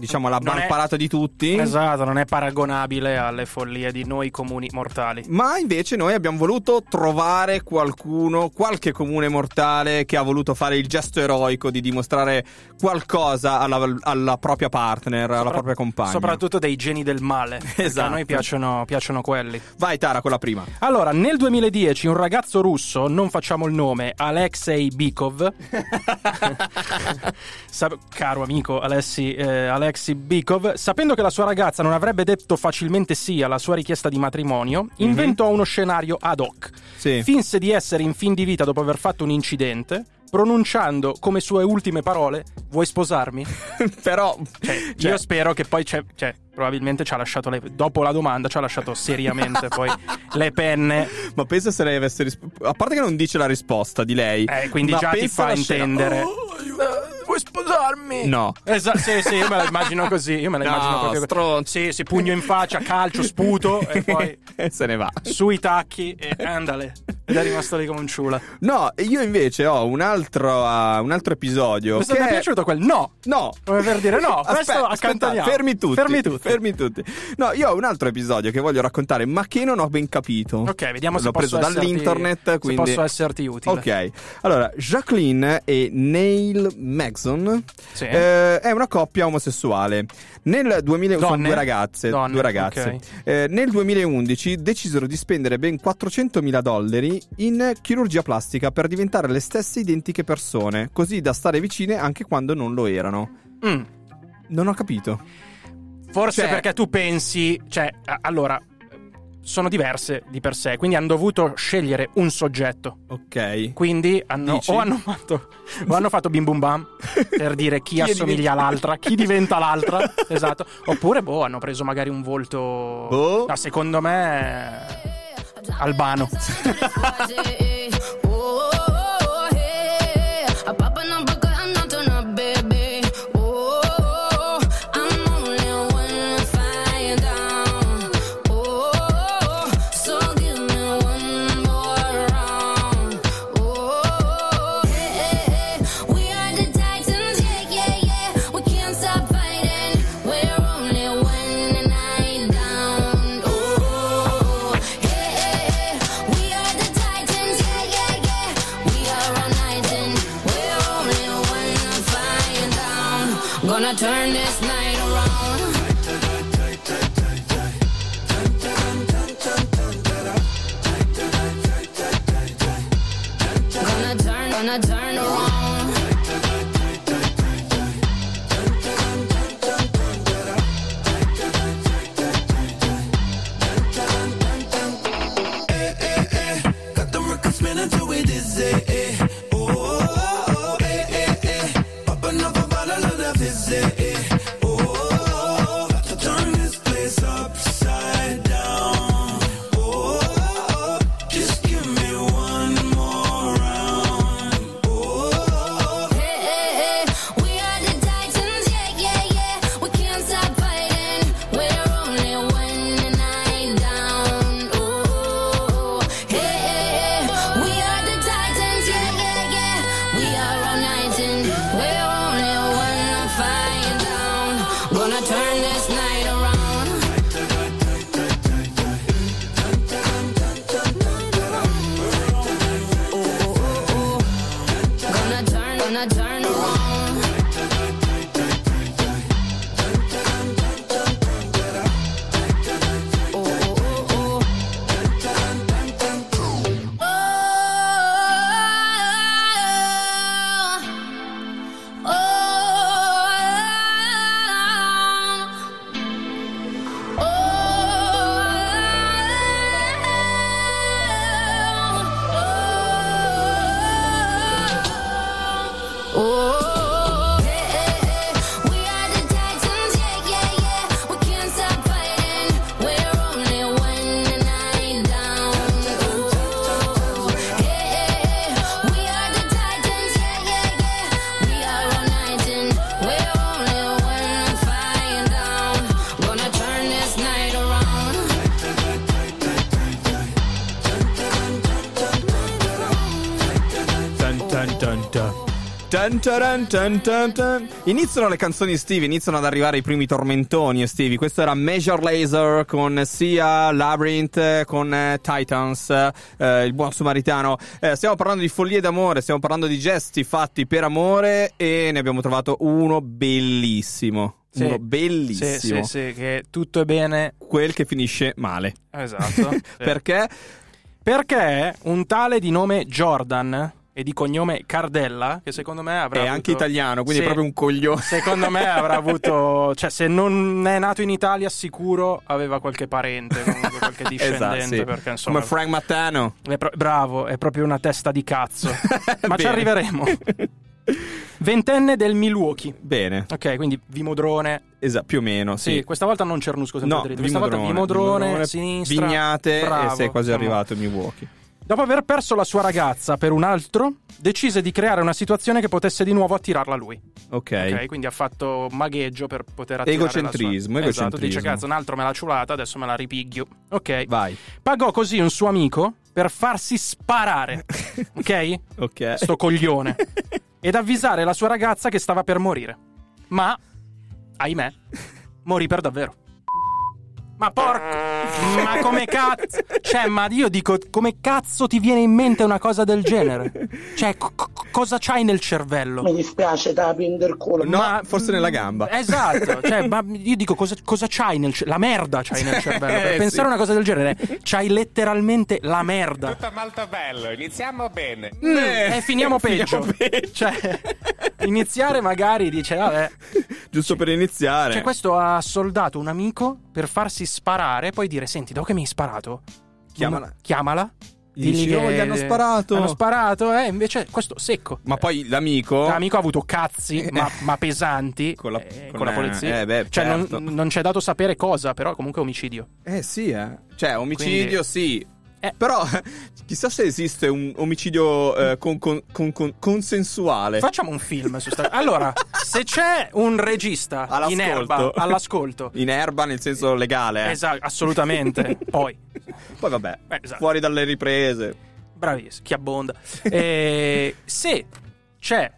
diciamo alla Non è- di tutti. Esatto, non è paragonabile alle follie di noi comuni mortali. Ma invece noi abbiamo voluto trovare qualcuno, qualche comune mortale che ha voluto fare il gesto eroico di dimostrare qualcosa alla, alla propria partner, alla Sopra- propria compagna. Soprattutto dei geni del male. Esatto. A noi piacciono, piacciono quelli. Vai Tara, quella prima. Allora, nel 2010 un ragazzo russo, non facciamo il nome, Alexei Bikov, caro amico Alessi, eh, Alexei Bikov, sapendo che la sua ragazza non avrebbe detto facilmente sì alla sua richiesta di matrimonio, inventò uno scenario ad hoc. Sì. Finse di essere in fin di vita dopo aver fatto un incidente, pronunciando come sue ultime parole: Vuoi sposarmi? Però Cioè, Cioè- io spero che poi c'è, cioè, probabilmente ci ha lasciato le, dopo la domanda ci ha lasciato seriamente poi le penne Ma pensa se lei avesse risposto. A parte che non dice la risposta di lei. eh, quindi già ti fa intendere Oh, sposarmi? No. Esatto, sì, sì, io me la immagino così, io me la No, immagino proprio stronzo. Sì, sì, pugno in faccia, calcio, sputo e poi E se ne va. sui tacchi e andale. Ed è rimasto lì come un ciula. No, io invece ho un altro, uh, un altro episodio. Mi che è è- piaciuto quel no. No. Come per dire no, questo Aspetta, accantoniamo. aspetta, fermi tutti. Fermi tutti. Fermi tutti. No, io ho un altro episodio che voglio raccontare, ma che non ho ben capito. Ok, vediamo se L'ho posso preso esserti- dall'internet, se quindi posso esserti utile. Ok, allora Jacqueline e Neil Maxon Sì. eh, è una coppia omosessuale. Nel 2000 sono due ragazze, Donne, due ragazze. ok. Eh, nel 2011 decisero di spendere ben 400.000 dollari in chirurgia plastica per diventare le stesse identiche persone, così da stare vicine anche quando non lo erano. Mm. Non ho capito. Forse Cioè- perché tu pensi, cioè, allora, sono diverse di per sé, quindi hanno dovuto scegliere un soggetto. Ok. Quindi hanno, Dici? o hanno fatto o hanno fatto bim bum bam per dire chi, Chi assomiglia all'altra, chi diventa l'altra, esatto. Oppure boh, hanno preso magari un volto Boh. No, secondo me albano. Gonna turn this night around. Gonna turn, gonna turn taran tan tan tan. Iniziano le canzoni estivi, iniziano ad arrivare i primi tormentoni estivi. Questo era Major Laser con Sia, Labyrinth, con eh, Titans, eh, il buon samaritano. Eh, stiamo parlando di follie d'amore, stiamo parlando di gesti fatti per amore e ne abbiamo trovato uno bellissimo. Sì. Uno Sì, bellissimo. sì, sì, che tutto è bene. Quel che finisce male. Esatto. sì. Perché? Perché un tale di nome Jordan e di cognome Cardella, che secondo me avrà È avuto- anche italiano, quindi Sì. è proprio un coglione. Secondo me avrà avuto, cioè se non è nato in Italia sicuro aveva qualche parente, comunque qualche discendente, Esatto, sì. perché insomma Come Frank Mattano. è pro- bravo, è proprio una testa di cazzo. Ma ci arriveremo. Ventenne del Milwaukee. Bene, Ok, quindi Vimodrone. esatto, più o meno, Sì, sì. questa volta non Cernusco sempre No, dritto. Questa volta Vimodrone, sinistra. Vignate Bravo, e sei quasi siamo- arrivato in Milwaukee. Dopo aver perso la sua ragazza per un altro, decise di creare una situazione che potesse di nuovo attirarla a lui. Ok. Ok, quindi ha fatto magheggio per poter attirare Egocentrismo, la sua... Esatto, egocentrismo. dice cazzo, un altro me l'ha ciulata, adesso me la ripiglio. Ok. Vai. Pagò così un suo amico per farsi sparare. ok? Ok. Sto coglione. Ed avvisare la sua ragazza che stava per morire. Ma, ahimè, morì per davvero. Ma porco! Ma come cazzo? Cioè, ma io dico, come cazzo ti viene in mente una cosa del genere? Cioè, co- cosa c'hai nel cervello? Mi dispiace, da pinder culo. No, Ma- forse nella gamba. Esatto, cioè, ma io dico cosa, cosa c'hai nel cervello? La merda c'hai nel cervello. Per Eh, pensare sì. a una cosa del genere, c'hai letteralmente la merda. molto bello, iniziamo bene. Mm, e finiamo peggio. Finiamo peggio. Cioè, iniziare magari dice, vabbè. Giusto per iniziare. Cioè, questo ha soldato un amico per farsi sparare e poi dire, senti, dopo che mi hai sparato, Chiamala. chiamala. Gli dici, "Oh, gli hanno sparato." Hanno sparato, eh, invece questo secco. Ma poi l'amico. L'amico ha avuto cazzi, ma, ma pesanti Con la- eh, con con la polizia. eh, beh, cioè, non- certo. non, c'è dato sapere cosa, però comunque omicidio. Eh sì, eh. Cioè, omicidio Quindi- sì. Eh. Però chissà se esiste un omicidio eh, con- con- con- con- consensuale. Facciamo un film su sta... Allora, se c'è un regista in All'ascolto. erba all'ascolto, In erba nel senso legale. eh. esatto, assolutamente. Poi, Poi vabbè, Eh, esatto. fuori dalle riprese. bravissimo, chi abbonda. Eh, se c'è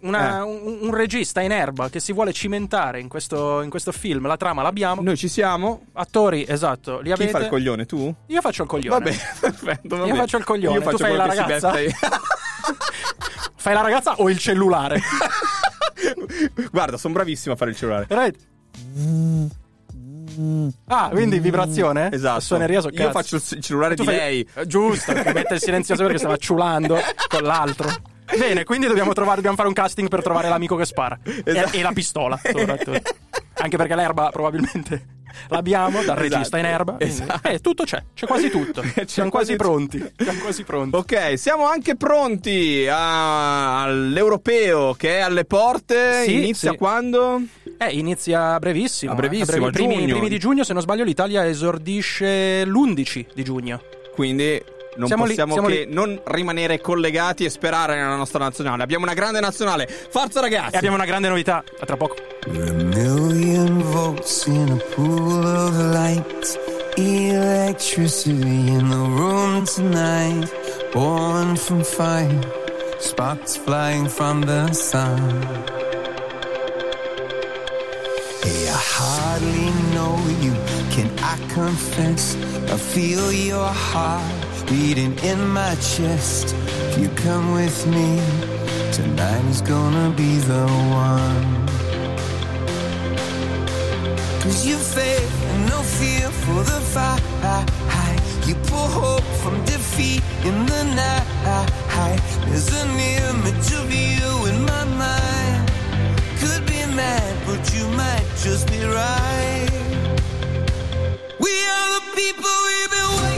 una- Eh. un, un regista in erba che si vuole cimentare in questo, in questo film, la trama l'abbiamo. Noi ci siamo. Attori, esatto, li Chi avete. fa il coglione? Tu? Io faccio il coglione. Vabbè, perfetto. va Io faccio il coglione, Io tu faccio fai quello la ragazza? Fai la ragazza o il cellulare? Guarda, sono bravissimo a fare il cellulare. Veramente? Ah, quindi vibrazione? Esatto. Suoneria so Io cazzo. faccio il cellulare Tu di fai- lei. Eh, Giusto, mette il silenzioso perché stava ciulando con l'altro. Bene, quindi dobbiamo, trovare, dobbiamo fare un casting per trovare l'amico che spara. E- Esatto. E, la pistola, soprattutto. Anche perché l'erba probabilmente l'abbiamo dal Esatto. regista in erba. Esatto. Eh, tutto c'è, c'è quasi tutto. Siamo quasi quasi pronti. Siamo quasi pronti. Ok, siamo anche pronti a- all'europeo che è alle porte. Sì, Inizia sì. quando? Eh, inizia a brevissimo. A brevissimo, eh, a I primi, giugno. primi di giugno, se non sbaglio, l'Italia esordisce l'11 di giugno. Quindi non Siamo lì, possiamo siamo che lì. non rimanere collegati e sperare nella nostra nazionale. Abbiamo una grande nazionale. Forza ragazzi! E abbiamo una grande novità, a tra poco. A million volts in a pool of light. Electricity in the room tonight. Born from fire. Sparks flying from the sun. Hey, I hardly know you. Can I confess? I feel your heart beating in my chest. If you come with me, tonight is gonna be the one. Cause you faith and no fear for the fight. You pull hope from defeat in the night. There's an image of you in my mind. Could be mad, but you might just be right. We are the people we've been waiting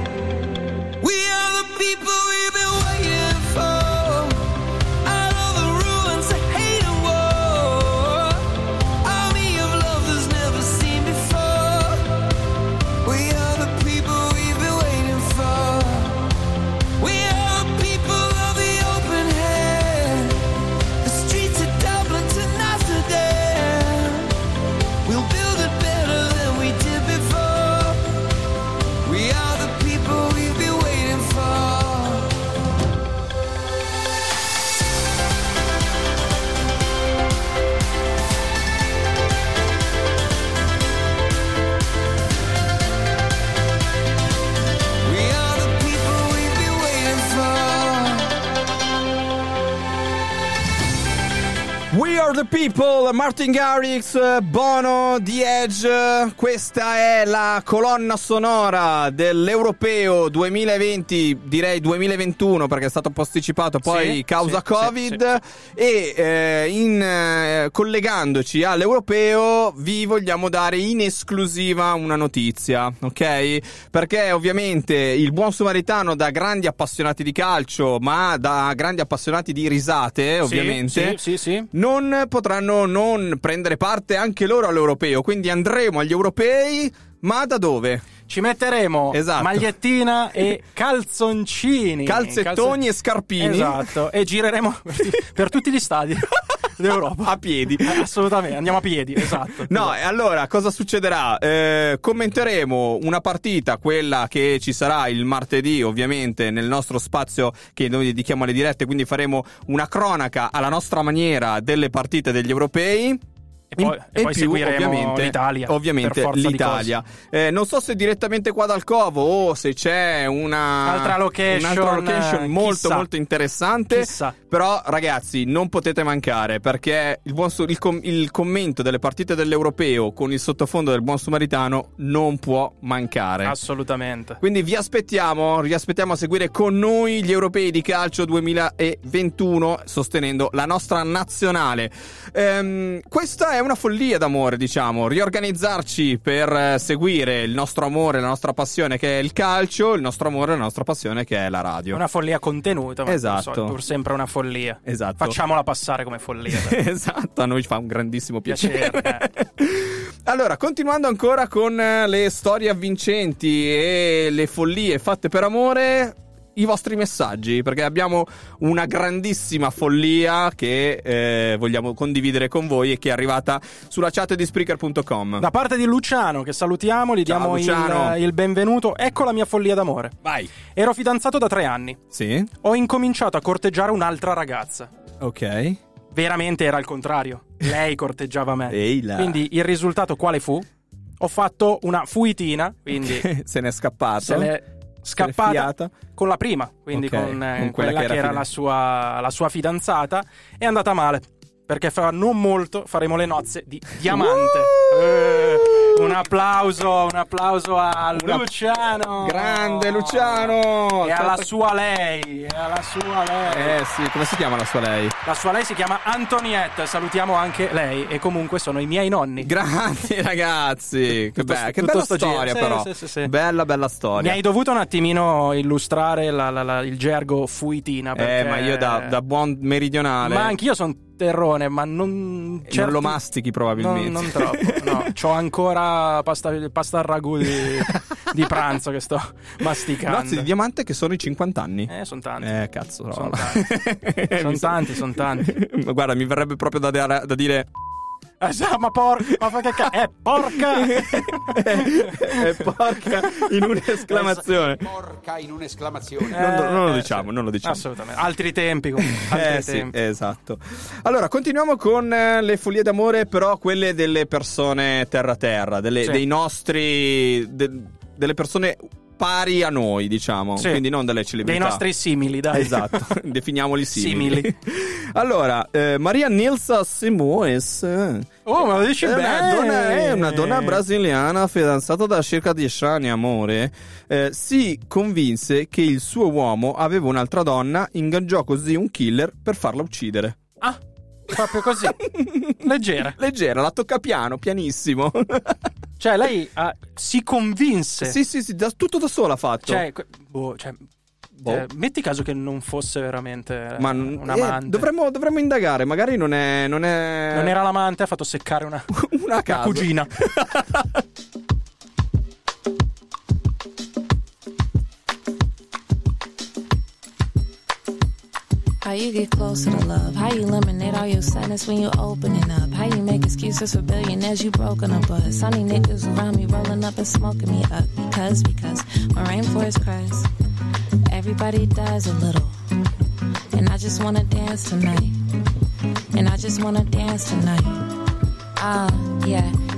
For. The people, Martin Garrix, Bono, The Edge, questa è la colonna sonora dell'Europeo 2020, direi 2021 perché è stato posticipato poi Sì, causa sì, Covid e eh, in, eh, collegandoci all'Europeo vi vogliamo dare in esclusiva una notizia, ok? Perché ovviamente il buon sumaritano da grandi appassionati di calcio ma da grandi appassionati di risate ovviamente Sì, sì, sì. non potranno non prendere parte anche loro all'europeo. Quindi andremo agli europei, ma da dove? Ci metteremo Esatto. magliettina e calzoncini. Calzettoni e scarpini. Esatto. E gireremo per tutti gli stadi d'Europa. A piedi. Assolutamente, andiamo a piedi, esatto. No, e allora cosa succederà? Eh, commenteremo una partita, quella che ci sarà il martedì, ovviamente, nel nostro spazio che noi dedichiamo alle dirette, quindi faremo una cronaca alla nostra maniera delle partite degli europei. E poi, e poi più, seguiremo ovviamente, l'Italia. ovviamente l'Italia. Eh, non so se direttamente qua dal Covo o se c'è una Altra location, un'altra location molto chissà. molto interessante. Chissà. Però ragazzi, non potete mancare perché il, buon il com- il commento delle partite dell'Europeo con il sottofondo del buon sumaritano non può mancare. Assolutamente. Quindi vi aspettiamo, vi aspettiamo a seguire con noi gli europei di calcio 2021 sostenendo la nostra nazionale. Ehm, questa è una follia d'amore, diciamo, riorganizzarci per eh, seguire il nostro amore, la nostra passione che è il calcio, il nostro amore, la nostra passione che è la radio. Una follia contenuta, ma Esatto. so, è pur sempre una follia. Esatto. Facciamola passare come follia. esatto, a noi fa un grandissimo piacere. Piacere, allora, continuando ancora con eh, le storie avvincenti e le follie fatte per amore, i vostri messaggi, perché abbiamo una grandissima follia che eh, vogliamo condividere con voi e che è arrivata sulla chat di Spreaker.com. Da parte di Luciano, che salutiamo, gli Ciao, diamo il, il benvenuto. Ecco la mia follia d'amore. Vai. Ero fidanzato da tre anni. Sì, Ho incominciato a corteggiare un'altra ragazza. ok. Veramente era il contrario. Lei corteggiava me. Ehi là. Quindi il risultato quale fu? Ho fatto una fuitina, quindi Se n'è scappato. se l'è scappata con la prima, quindi Ok, con, eh, con quella quella, che era che era la sua, la sua fidanzata. È andata male. Perché fra non molto faremo le nozze di diamante. Eh, un applauso, un applauso a Una- Luciano. Grande Luciano! E alla sua lei. E alla sua lei. Eh sì, come si chiama la sua lei? La sua lei si chiama Antoniette. Salutiamo anche lei. E comunque sono i miei nonni. Grandi ragazzi! Che, Tutto- be- che tutto bella storia, Sì, però. sì, sì, sì. Bella, bella Mi storia. hai dovuto un attimino illustrare la- la- la- il gergo fuitina. Eh, perché- ma io da, da buon meridionale. Ma anch'io sono terrone, ma non. non lo mastichi probabilmente. Non, non troppo, no. C'ho ancora pasta, pasta al ragù di, di pranzo che sto masticando. Nozze di diamante che sono i 50 anni. Eh, sono tanti. Eh, cazzo, no. Sono tanti. Mi Son sa- tanti, son tanti. Guarda, mi verrebbe proprio da, da dire. Eh, ma porca, ma fa che ca- eh, porca! eh, porca in un'esclamazione. Porca in un'esclamazione. Non, non lo eh, diciamo, non lo diciamo. Assolutamente. Altri tempi, comunque. Altri Eh sì, tempi. esatto. Allora, continuiamo con eh, le follie d'amore, però quelle delle persone terra terra, delle- Sì. dei nostri. de- delle persone pari a noi, diciamo. Sì. Quindi non delle celebrità. Dei nostri simili, dai. Esatto, definiamoli simili. Simili. allora, eh, Maria Nilsa Simoes. eh, Oh, ma lo dici è una, bene. donna, è una donna brasiliana fidanzata da circa 10 anni, amore. Eh, si convinse che il suo uomo aveva un'altra donna, ingaggiò così un killer per farla uccidere. Ah, proprio così. Leggera. Leggera, la tocca piano, pianissimo. Cioè, lei ah, si convinse. sì, sì, sì, da- tutto da sola ha fatto. Cioè, boh, cioè, Boh. eh, metti caso che non fosse veramente Ma eh, n- un eh, amante. dovremmo, dovremmo indagare, magari non è. Non, è... Non era l'amante, ha fatto seccare una, una una cugina. How you get closer to love? How you eliminate all your sadness when you opening up? How you make excuses for billionaires you broken up with? Sunny niggas around me rolling up and smoking me up because because when rainforest cries, everybody dies a little, and I just wanna dance tonight, and I just wanna dance tonight. Ah, yeah.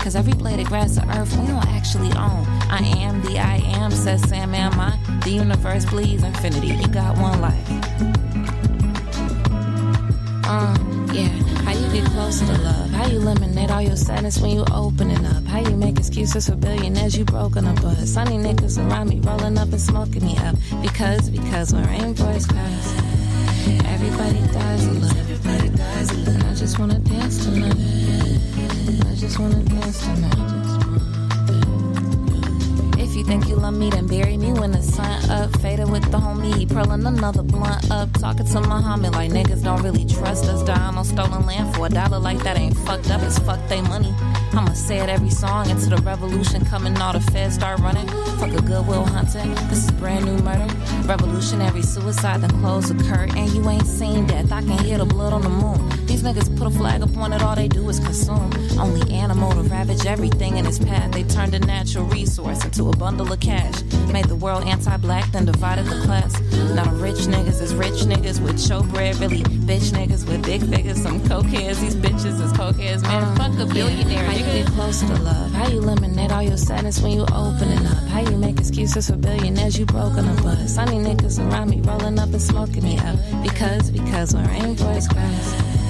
Cause every blade of grass of earth we don't actually own. I am the I am, says Sam, am I? The universe bleeds infinity. You got one life. Uh, yeah. How you get closer to love? How you eliminate all your sadness when you opening up? How you make excuses for billionaires you broke broken up bus? Sunny niggas around me rolling up and smoking me up. Because, because when rainforest cries, everybody dies a little. Everybody dies. I just wanna dance tonight. I just wanna dance tonight. You think you love me, then bury me when the sun up. Faded with the homie, pearling another blunt up. Talking to Muhammad like niggas don't really trust us. Dying on stolen land for a dollar like that ain't fucked up. It's fuck they money. I'ma say it every song into the revolution coming. All the feds start running. Fuck a goodwill hunting. This is brand new murder. Revolutionary suicide, then close the curtain. You ain't seen death. I can hear the blood on the moon. These niggas put a flag up on it, all they do is consume. Only animal to ravage everything in its path. They turned a natural resource into a bundle of cash. Made the world anti black, then divided the class. Now rich niggas is rich niggas with showbread, really bitch niggas with big figures. Some cokeheads, these bitches is cokeheads. Man, uh, fuck a billionaire. How you get closer to love? How you eliminate all your sadness when you opening up? How you make excuses for billionaires you broke broken up with? Sunny niggas around me rolling up and smoking me up. Because, because when rainforest cries,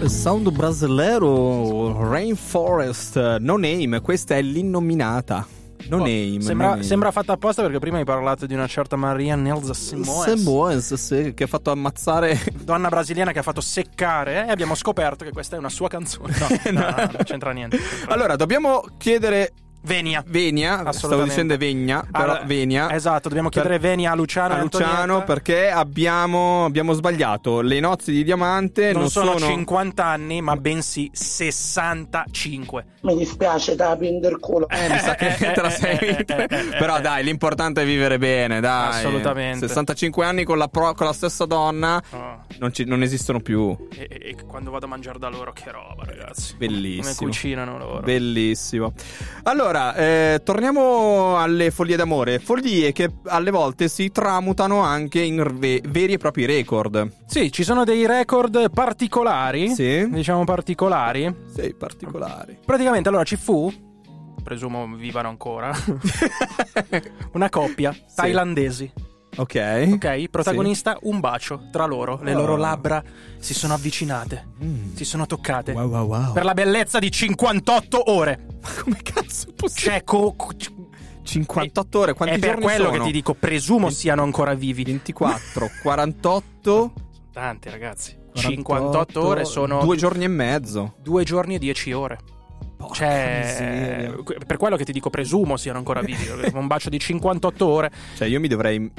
Il sound brasileiro Rainforest No Name, questa è l'innominata. No Name. Sembra, no name. sembra fatta apposta perché prima hai parlato di una certa Maria Nilsa Simoes, Simoes, sì, che ha fatto ammazzare donna brasiliana che ha fatto seccare e abbiamo scoperto che questa è una sua canzone. No, no, no, non c'entra niente. Allora, dobbiamo chiedere Venia. Venia, stavo dicendo Vegna, però Allora, Venia. Esatto, dobbiamo chiedere Venia a Luciano a Luciano Antonietta. perché abbiamo, abbiamo sbagliato. Le nozze di diamante non, non sono 50 anni, ma bensì 65. Mi dispiace da prendere culo. Eh, mi sa che te la sei. Però dai, l'importante è vivere bene, dai. Assolutamente. 65 anni con la, pro- con la stessa donna Oh. non, ci- non esistono più. E, e- e quando vado a mangiare da loro, che roba, ragazzi. Bellissimo. Come cucinano loro. Bellissimo. Allora, eh, torniamo alle follie d'amore. Follie che alle volte si tramutano anche in ve- veri e propri record. Sì, ci sono dei record particolari. Sì. Diciamo particolari. Sì, particolari. Praticamente allora ci fu, presumo vivano ancora, una coppia thailandesi. Ok. Ok, protagonista un bacio tra loro, le Oh. loro labbra si sono avvicinate, si sono toccate. Wow, wow, wow. Per la bellezza di 58 ore. Ma come cazzo è possibile? Cioè, co- co- 58 ore, quanti è per giorni quello sono? che ti dico, presumo siano ancora vivi. 24, 48, Tanti ragazzi. 48 58 ore sono due giorni e mezzo. due giorni e 10 ore. Porca Cioè, miseria. per quello che ti dico, presumo siano ancora vivi. Un bacio di 58 ore. Cioè, io mi dovrei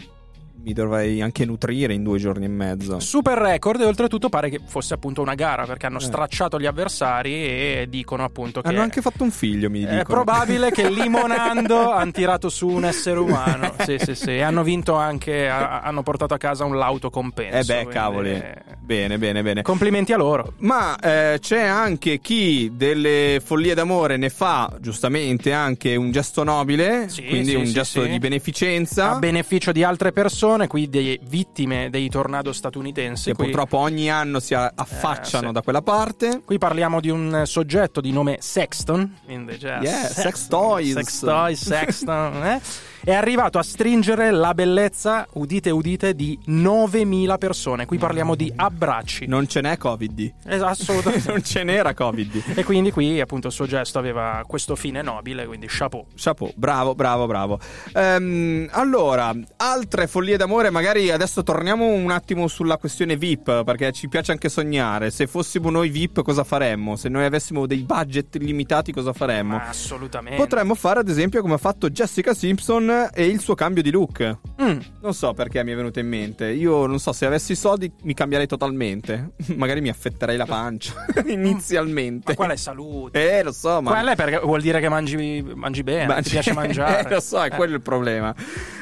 mi dovrei anche nutrire in due giorni e mezzo. Super record e oltretutto pare che fosse appunto una gara perché hanno Eh. stracciato gli avversari e dicono appunto che Hanno anche fatto un figlio, mi dicono. è probabile che limonando hanno tirato su un essere umano. Sì, sì, sì. E hanno vinto anche, a- hanno portato a casa un lauto compenso. Eh beh, quindi- cavoli. Bene, bene, bene. Complimenti a loro. Ma eh, c'è anche chi delle follie d'amore ne fa giustamente anche un gesto nobile, Sì, quindi sì, un sì, gesto di beneficenza. A beneficio di altre persone, qui delle vittime dei tornado statunitensi. che qui- purtroppo ogni anno si affacciano Eh, sì. da quella parte. Qui parliamo di un soggetto di nome Sexton. quindi Yeah, Sexton, sex toys. Sex toys, Sexton. eh? È arrivato a stringere la bellezza, udite udite, di 9.000 persone. Qui parliamo di abbracci. Non ce n'è Covid. Es- assolutamente. non ce n'era Covid. E quindi qui appunto il suo gesto aveva questo fine nobile, quindi chapeau. Chapeau, bravo, bravo, bravo. Ehm, allora, altre follie d'amore, magari adesso torniamo un attimo sulla questione VIP, perché ci piace anche sognare. Se fossimo noi VIP cosa faremmo? Se noi avessimo dei budget limitati cosa faremmo? Ma assolutamente. Potremmo fare ad esempio come ha fatto Jessica Simpson e il suo cambio di look. Mm. Non so perché mi è venuto in mente. Io non so se avessi i soldi mi cambierei totalmente. Magari mi affetterei la pancia inizialmente. Ma qual è salute? Eh, lo so, ma Quella è perché vuol dire che mangi, mangi bene, Ma- ti piace mangiare. Eh, lo so, è quello il problema.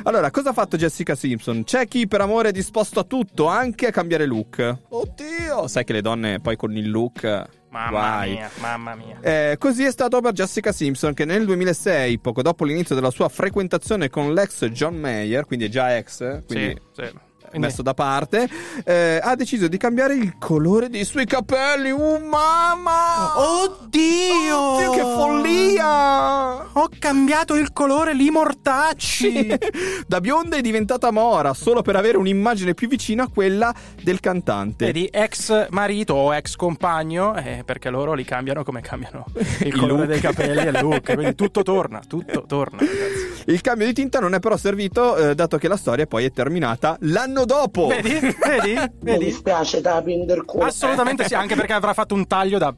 Allora, cosa ha fatto Jessica Simpson? C'è chi per amore è disposto a tutto, anche a cambiare look. Oddio! Sai che le donne poi con il look. Mamma guai. mia, mamma mia. Eh, così è stato per Jessica Simpson che nel 2006, poco dopo l'inizio della sua frequentazione con l'ex John Mayer, quindi è già ex, eh, quindi Sì, sì. Messo da parte, eh, ha deciso di cambiare il colore dei suoi capelli. Uh, mamma! Oddio! Oddio, che follia! Ho cambiato il colore li mortacci. da bionda è diventata mora solo per avere un'immagine più vicina a quella del cantante. Vedi, ex marito o ex compagno, eh, perché loro li cambiano come cambiano il, Il colore look. dei capelli e il look. Quindi tutto torna, tutto torna. ragazzi. Il cambio di tinta non è però servito, eh, dato che la storia poi è terminata l'anno dopo. Vedi? Vedi? Mi Vedi? dispiace da Pinder culo. Assolutamente sì, anche perché avrà fatto un taglio da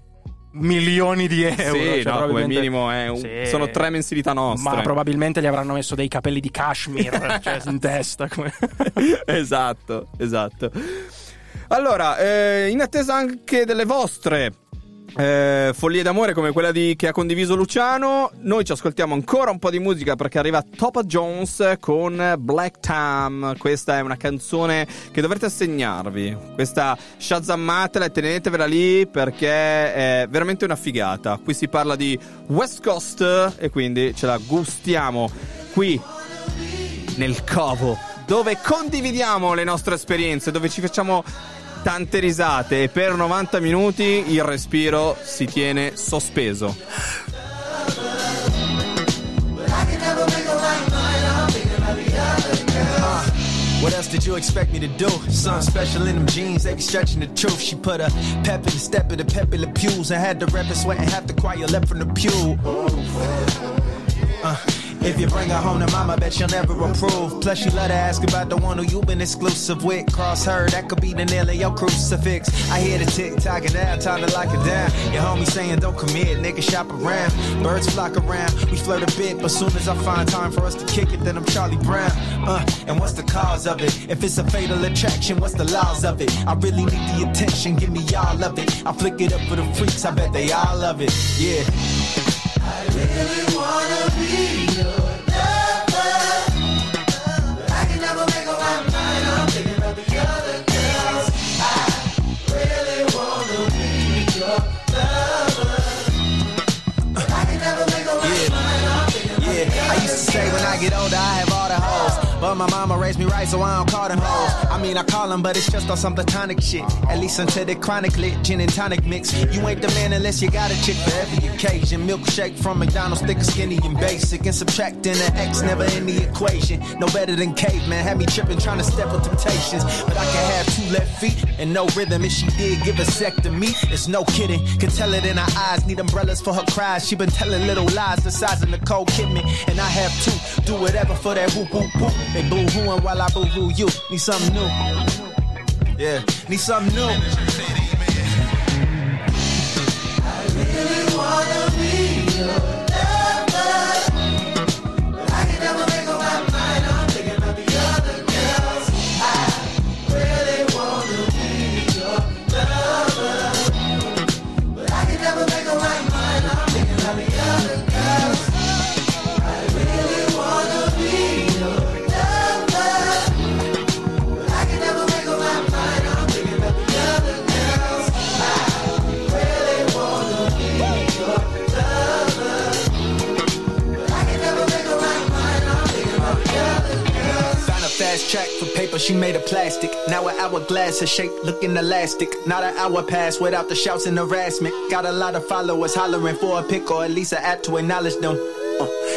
milioni di euro. Sì, cioè, no, come probabilmente- minimo è un- Sì. sono tre mensilità nostre. Ma probabilmente gli avranno messo dei capelli di cashmere cioè, in testa. Come... esatto, esatto. Allora, eh, in attesa anche delle vostre eh, follie d'amore come quella di, che ha condiviso Luciano, noi ci ascoltiamo ancora un po' di musica perché arriva Topa Jones con Black Tam. Questa è una canzone che dovrete assegnarvi. Questa shazammatela e tenetevela lì perché è veramente una figata. Qui si parla di West Coast e quindi ce la gustiamo qui nel covo dove condividiamo le nostre esperienze, dove ci facciamo tante risate e per 90 minuti il respiro si tiene sospeso. What else did you expect me to do? Something special in them jeans, they be stretching the truth. She put a pep in the step of the pep in the pews and had the rep sweating half the choir left from the pew. Uh, if you bring her home to mama, bet she'll never approve. Plus, you let her ask about the one who you been exclusive with. Cross her, that could be the nail of your crucifix. I hear the tick tocking now, time to lock it down. Your homie saying don't commit, nigga shop around. Birds flock around, we flirt a bit, but soon as I find time for us to kick it, then I'm Charlie Brown. Uh, and what's the cause of it? If it's a fatal attraction, what's the laws of it? I really need the attention, give me all of it. I flick it up for the freaks, I bet they all love it. Yeah. I really wanna be I get older I have. But my mama raised me right, so I don't call them hoes. I mean, I call them, but it's just on some platonic shit. At least until they chronic lit, gin and tonic mix. You ain't the man unless you got a chick for every occasion. Milkshake from McDonald's, thick, skinny, and basic. And subtracting the X never in the equation. No better than caveman. Had me tripping, trying to step with temptations. But I can have two left feet and no rhythm. If she did give a sec to me, it's no kidding. Can tell it in her eyes, need umbrellas for her cries. She been telling little lies the size of Nicole Kidman. And I have two, do whatever for that whoop whoop whoop. They boo hooing while I boo hoo you. Need something new. Yeah, need something new. I really wanna be paper, she made of plastic. Now an hourglass, her shape looking elastic. Not an hour passed without the shouts and harassment. Got a lot of followers hollering for a pic or at least an app to acknowledge them.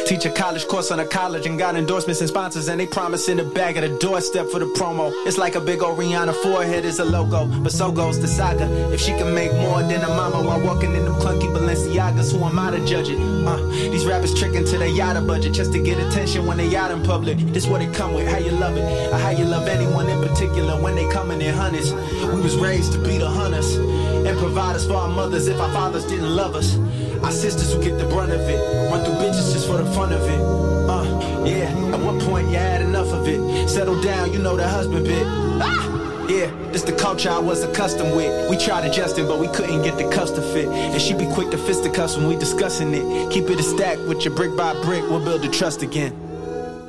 Teach a college course on a college and got endorsements and sponsors and they promise in the bag of the doorstep for the promo. It's like a big old Rihanna forehead is a logo, but so goes the saga. If she can make more than a mama while walking in them clunky Balenciagas, who am I to judge it? Uh, these rappers tricking to their yada budget just to get attention when they out in public. This what it come with, how you love it, or how you love anyone in particular when they coming in hundreds. We was raised to be the hunters and providers for our mothers if our fathers didn't love us. Our sisters who get the brunt of it, run through bitches just for the fun of it. Uh, yeah, at one point you had enough of it. Settle down, you know the husband bit. Ah! Yeah, this the culture I was accustomed with. We tried adjusting, but we couldn't get the cuffs to fit. And she be quick to fisticuffs when we discussing it. Keep it a stack with your brick by brick, we'll build the trust again.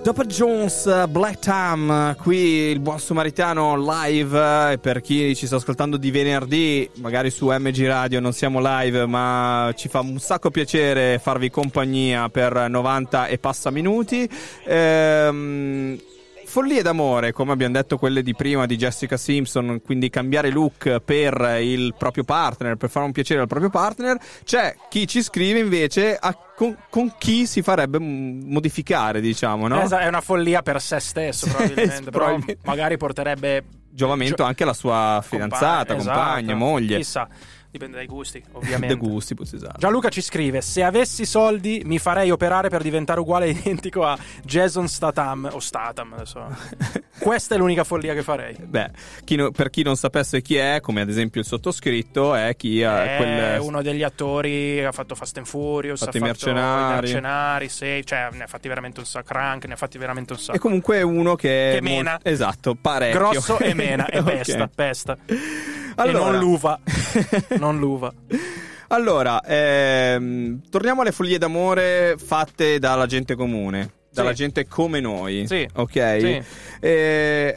Dopo Jones, Black Tam, qui il buon Samaritano live. Per chi ci sta ascoltando di venerdì, magari su MG Radio non siamo live, ma ci fa un sacco piacere farvi compagnia per 90 e passa minuti. Ehm. Follie d'amore, come abbiamo detto quelle di prima di Jessica Simpson, quindi cambiare look per il proprio partner, per fare un piacere al proprio partner. C'è chi ci scrive invece a con, con chi si farebbe modificare, diciamo, no? Esa- È una follia per se stesso, probabilmente. però probabilmente. magari porterebbe Giovamento gio- anche alla sua fidanzata, esatto. compagna, moglie. Chissà, dipende dai gusti, ovviamente. De gusti, pues, esatto. Gianluca ci scrive: Se avessi soldi, mi farei operare per diventare uguale e identico a Jason Statham o Statham. Adesso. Questa è l'unica follia che farei. Beh, chi no- per chi non sapesse chi è, come ad esempio il sottoscritto, è chi ha È quel... uno degli attori che ha fatto Fast and Furious, Fatto ha fatto mercenari. i mercenari, sì, cioè ne ha fatti veramente un sacco. Crank, ne ha fatti veramente un sacco. È comunque uno che... Che è molto- mena. Esatto, parecchio. Grosso e mena, e pesta, pesta. Allora. E non l'uva. non l'uva. Allora, ehm, torniamo alle follie d'amore fatte dalla gente comune, dalla Sì. gente come noi. Sì. Ok? Sì. Eh,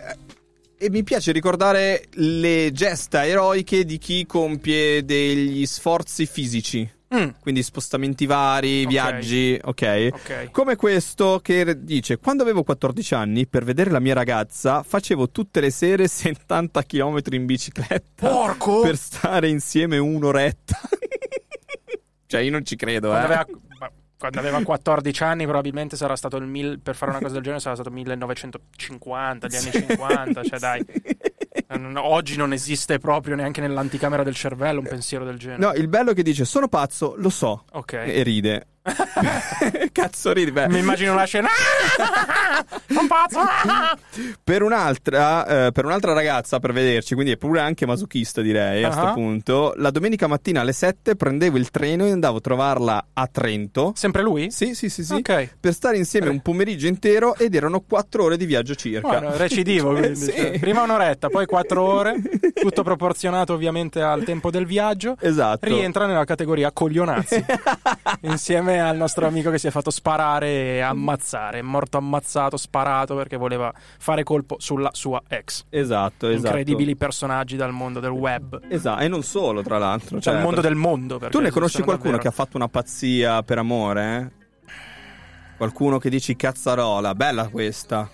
e mi piace ricordare le gesta eroiche di chi compie degli sforzi fisici. Mm. Quindi spostamenti vari, Ok. viaggi, ok? Ok. Come questo che dice: Quando avevo 14 anni, per vedere la mia ragazza, facevo tutte le sere 70 km in bicicletta. Porco! Per stare insieme un'oretta. cioè, io non ci credo, Quando eh. aveva, quando aveva 14 anni, probabilmente sarà stato il mil, per fare una cosa del genere, sarà stato 1950, gli anni 50. Cioè, dai, oggi non esiste proprio neanche nell'anticamera del cervello un pensiero del genere. No, il bello è che dice: Sono pazzo, lo so. Ok. E ride. Cazzo ride. Beh. Mi immagino la scena. Un pazzo! Per un'altra, eh, per un'altra ragazza, per vederci, quindi è pure anche masochista, direi a Ah. questo punto. La domenica mattina alle 7 prendevo il treno e andavo a trovarla a Trento. Sempre lui? Sì, sì, sì, sì. Ok. Per stare insieme un pomeriggio intero ed erano 4 ore di viaggio circa. Buono, recidivo, quindi. Sì. cioè, prima un'oretta, poi quattro ore, tutto proporzionato ovviamente al tempo del viaggio. Esatto. Rientra nella categoria coglionazzi. insieme al nostro amico che si è fatto sparare e ammazzare. È morto ammazzato, sparato perché voleva fare colpo sulla sua ex. Esatto, esatto. Incredibili personaggi dal mondo del web. Esatto, e non solo, tra l'altro. Cioè, il mondo del mondo. Tu ne conosci qualcuno che ha davvero. fatto una pazzia per amore? eh? Qualcuno che dici cazzarola, bella questa.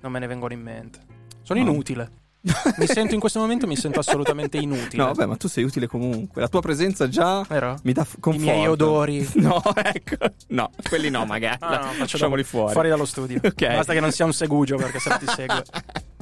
Non me ne vengono in mente. Sono No. inutile. mi sento in questo momento mi sento assolutamente inutile. No, vabbè, ma tu sei utile comunque. La tua presenza già Vero? mi dà f- conforto. miei odori. No, ecco. No, quelli no, magari. Ah, no, da- fuori. fuori dallo studio. Ok. Basta che non sia un segugio perché se no ti segue.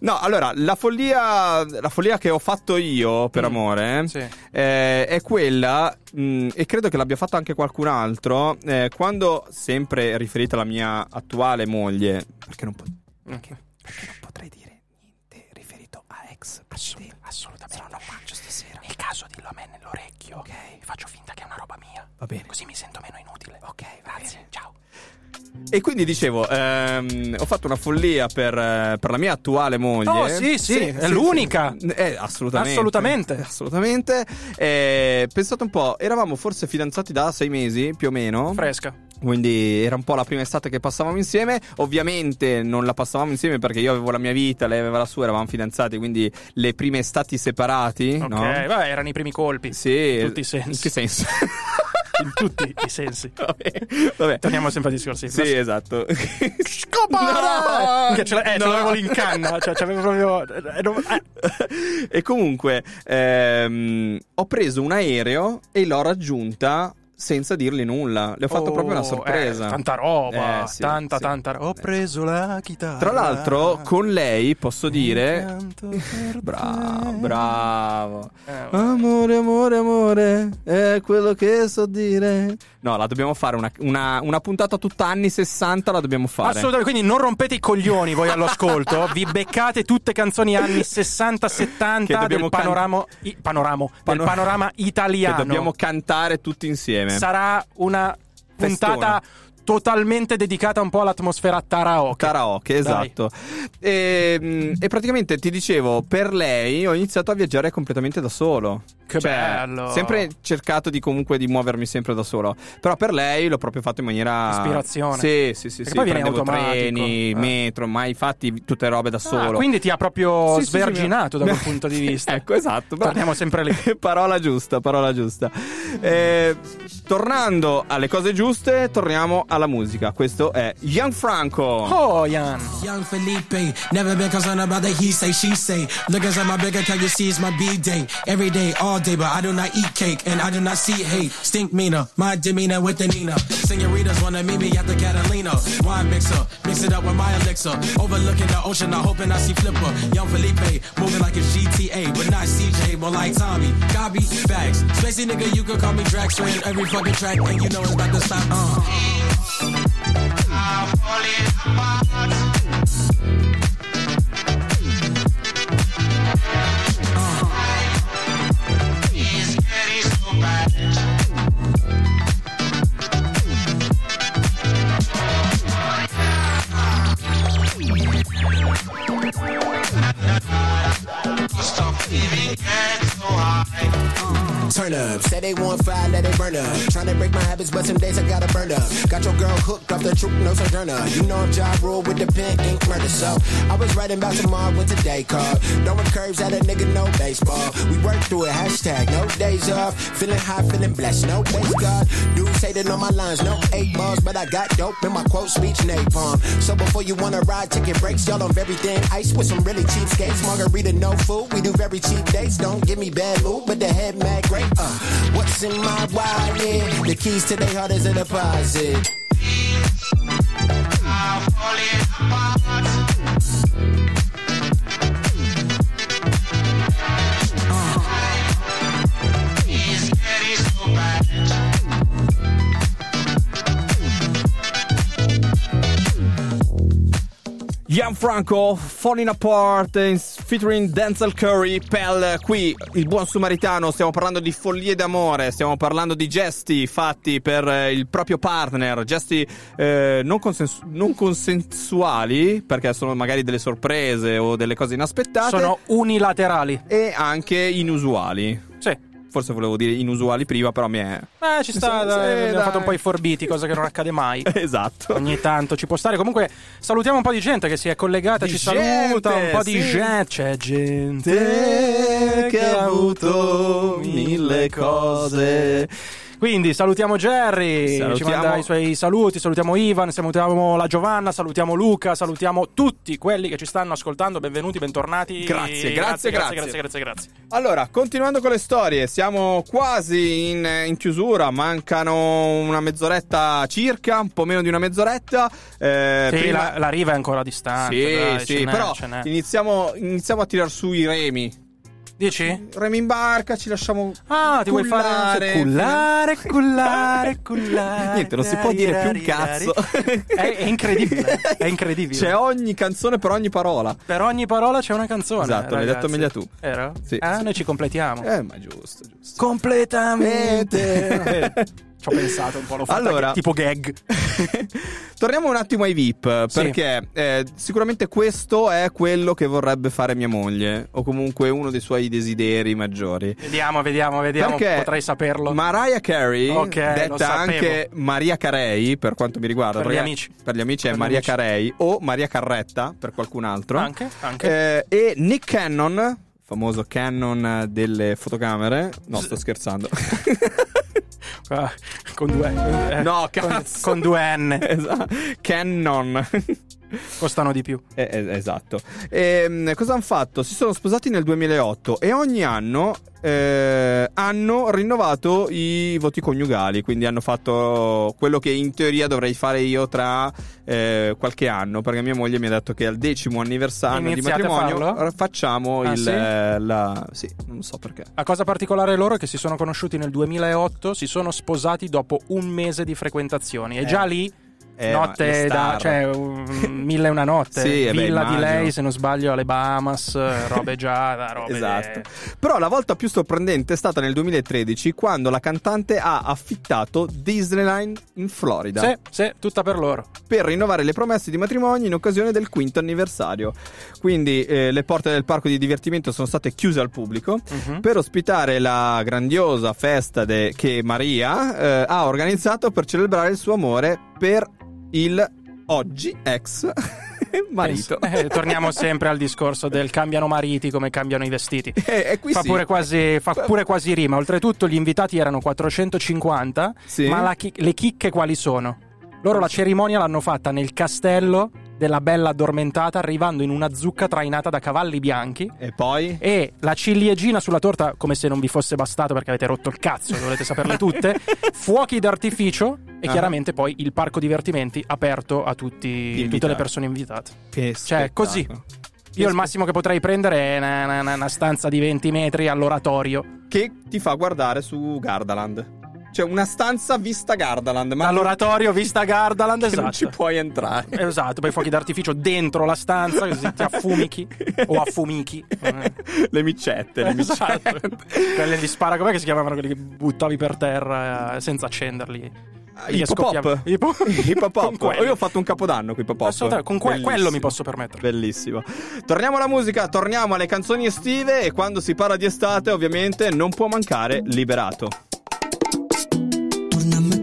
No, allora, la follia, la follia che ho fatto io per Mm, amore sì. eh, è quella, mh, e credo che l'abbia fatto anche qualcun altro, eh, quando, sempre riferita alla mia attuale moglie, perché non, po- perché- perché non potrei dire niente riferito a ex? Assolut- assolutamente. Se no non mangio stasera. Nel caso dillo a me nell'orecchio. Ok. Faccio finta che è una roba mia. Va bene. Così mi sento meno inutile. Ok, grazie. Ciao. E quindi dicevo, ehm, ho fatto una follia per, eh, per la mia attuale moglie. Oh, sì, sì, è l'unica. Eh, assolutamente. Assolutamente. Assolutamente. Eh, pensate un po', eravamo forse fidanzati da sei mesi, più o meno. Fresca. Quindi era un po' la prima estate che passavamo insieme. Ovviamente non la passavamo insieme perché io avevo la mia vita, lei aveva la sua, eravamo fidanzati, quindi le prime estati separati. Ok, no? vabbè, erano i primi colpi. Sì, In tutti i sensi. In che senso? in tutti i sensi. Vabbè. Torniamo sempre ai discorsi. Sì, esatto. Scopare! Minchia, ce, eh, ce No. l'avevo lì in canna, cioè c'avevo proprio... eh, non- eh. e comunque ehm, ho preso un aereo e l'ho raggiunta senza dirgli nulla. Le ho fatto Oh, proprio una sorpresa. eh, tanta roba, Eh, sì, tanta, sì. tanta roba. Ho preso la chitarra. Tra l'altro, con lei posso dire. Bravo, bravo. Eh, Amore, amore, amore, è quello che so dire. No, la dobbiamo fare una, una- una puntata tutta anni 60, la dobbiamo fare. Assolutamente, quindi non rompete i coglioni voi all'ascolto, vi beccate tutte canzoni anni 60-70 Che dobbiamo del panorama, i- panoramo- del Pano- panorama italiano. Che dobbiamo cantare tutti insieme. Sarà una puntata totalmente dedicata un po' all'atmosfera. Karaoke, Dai. esatto. E, mm, e praticamente ti dicevo, per lei ho iniziato a viaggiare completamente da solo. Che Cioè, bello. Sempre cercato di comunque di muovermi sempre da solo. Però per lei l'ho proprio fatto in maniera. Ispirazione. Sì, sì, sì. Sì. poi viene Prendevo automatico. treni, Eh. metro, mai fatti tutte robe da Ah, solo. quindi ti ha proprio Sì, sì, sì, sverginato mi- da quel punto di vista. ecco, esatto. Torniamo sempre lì. parola giusta, parola giusta. Eh, tornando alle cose giuste, torniamo alla musica. Questo è Young Franco. Oh, Ian. Young Felipe, never been concerned about the he say, she say. Look inside my big account, you see it's my B day. Every day, all day, but I do not eat cake and I do not see hate. Stink meaner, my demeanor with the Nina. Senoritas wanna meet me at the Catalina. Wine mixer, mix it up with my elixir. Overlooking the ocean, I'm hoping I see Flipper. Young Felipe, moving like a GTA, but not CJ, more like Tommy. Copy, facts. Spacey nigga, you could call me Drax in every fucking track, and you know it's about to stop. Uh. I Turn up, say they want fire, let it burn up. Tryna break my habits, but some days I gotta burn up. Got your girl hooked off the truth, no sojourner. You know I'm job rule with the pen, ink murder. So I was writing about tomorrow with today card. Throwing curves at a nigga, no baseball. We work through it, hashtag no days off. Feeling high, feeling blessed, no base God. Dudes hating on my lines, no eight balls, but I got dope in my quote speech napalm. So before you wanna ride, ticket breaks, y'all on everything ice with some really cheap skates. Margarita, no food, we do very cheap dates. Don't give me bad mood, but the head mad great. Uh, what's in my wallet? The keys to their heart is a deposit. Ian Franco, Falling Apart, in- featuring Denzel Curry, Pell, qui il buon sumaritano, stiamo parlando di follie d'amore, stiamo parlando di gesti fatti per eh, il proprio partner, gesti eh, non, consensu- non consensuali, perché sono magari delle sorprese o delle cose inaspettate. Sono unilaterali. E anche inusuali. Forse volevo dire inusuali prima, però mi è... Eh, ci sta, Sì, sì, abbiamo fatto un po' i forbiti, cosa che non accade mai. esatto. Ogni tanto ci può stare. Comunque, salutiamo un po' di gente che si è collegata, Di ci saluta, gente, un po' di sì. gente. C'è gente che ha avuto mille cose. Quindi salutiamo Jerry, ci Salutiamo- manda i suoi saluti, salutiamo Ivan, salutiamo la Giovanna, salutiamo Luca, salutiamo tutti quelli che ci stanno ascoltando, benvenuti, bentornati. Grazie, grazie, grazie, grazie. grazie, grazie, grazie. Allora, continuando con le storie, siamo quasi in, in chiusura, mancano una mezz'oretta circa, un po' meno di una mezz'oretta. Eh, Sì, prima- la, la riva è ancora distante. Sì, dai, sì, però iniziamo, iniziamo a tirar su i remi. Dici? Remi in barca, ci lasciamo. Ah, ti vuoi fare cullare, cullare, cullare, cullare. Niente, non si può dire più un cazzo. È, è incredibile, è incredibile. C'è ogni canzone per ogni parola. Per ogni parola c'è una canzone. Esatto, l'hai detto meglio tu. Vero? Sì, Ah, sì. noi ci completiamo. Eh, ma giusto, giusto. Completamente. Ci ho pensato un po', l'ho fatta Allora- tipo gag. Torniamo un attimo ai VIP, Sì. perché eh, sicuramente questo è quello che vorrebbe fare mia moglie, o comunque uno dei suoi desideri maggiori. Vediamo, vediamo, vediamo. Perché Potrei saperlo. Mariah Carey, Ok, lo detta anche Maria Carey, per quanto mi riguarda, Per gli amici. per gli amici è Per Maria amici. Carey o Maria Carretta per qualcun altro. Anche, anche. Eh, e Nick Cannon, famoso Cannon delle fotocamere. No, sto scherzando. Ah, con due eh, No, con, cazzo. con due N Esatto. Canon. Costano di più. Eh, eh, esatto. Ehm, cosa hanno fatto? Si sono sposati nel 2008 e ogni anno eh, hanno rinnovato i voti coniugali, quindi hanno fatto quello che in teoria dovrei fare io tra eh, qualche anno, perché mia moglie mi ha detto che al decimo anniversario di Iniziate a matrimonio facciamo Ah, il... sì? la... Sì, non so perché. La cosa particolare loro è che si sono conosciuti nel 2008, si sono sposati dopo un mese di frequentazioni e Eh. già lì Eh, notte da cioè un- mille e una notte, Sì, eh beh, villa di immagino. lei se non sbaglio alle Bahamas, eh, robe già, da robe Esatto. Però la volta più sorprendente è stata nel 2013 quando la cantante ha affittato Disneyland in Florida. Sì, sì, tutta per loro. per rinnovare le promesse di matrimonio in occasione del quinto anniversario. Quindi eh, le porte del parco di divertimento sono state chiuse al pubblico Mhm. per ospitare la grandiosa festa de- che Maria eh, ha organizzato per celebrare il suo amore per il oggi ex marito. Eh, torniamo sempre al discorso del cambiano mariti come cambiano i vestiti. E, e qui fa, sì. pure quasi, fa pure quasi rima. Oltretutto, gli invitati erano 450. Sì. Ma chi- le chicche quali sono? Loro la cerimonia l'hanno fatta nel castello della bella addormentata, arrivando in una zucca trainata da cavalli bianchi. E poi? E la ciliegina sulla torta, come se non vi fosse bastato perché avete rotto il cazzo, volete saperle tutte. Fuochi d'artificio e Ah. chiaramente poi il parco divertimenti aperto a tutti, tutte le persone invitate. Che Cioè, così. Io il massimo che potrei prendere è una, una- una stanza di 20 metri all'oratorio. Che ti fa guardare su Gardaland. Cioè una stanza vista Gardaland. Ma All'oratorio vista Gardaland, esatto. non ci puoi entrare. Esatto, poi fuochi d'artificio dentro la stanza, così ti affumichi o affumichi. Le micette, le Esatto. micette. Quelle di spara, com'è che si chiamavano quelli che buttavi per terra eh, senza accenderli? Po- I Con pop-up. quelli. Io ho fatto un capodanno con i pop-up. Assolutamente, con que- quello mi posso permettere. Bellissimo. Torniamo alla musica, torniamo alle canzoni estive e quando si parla di estate ovviamente non può mancare Liberato. Torna a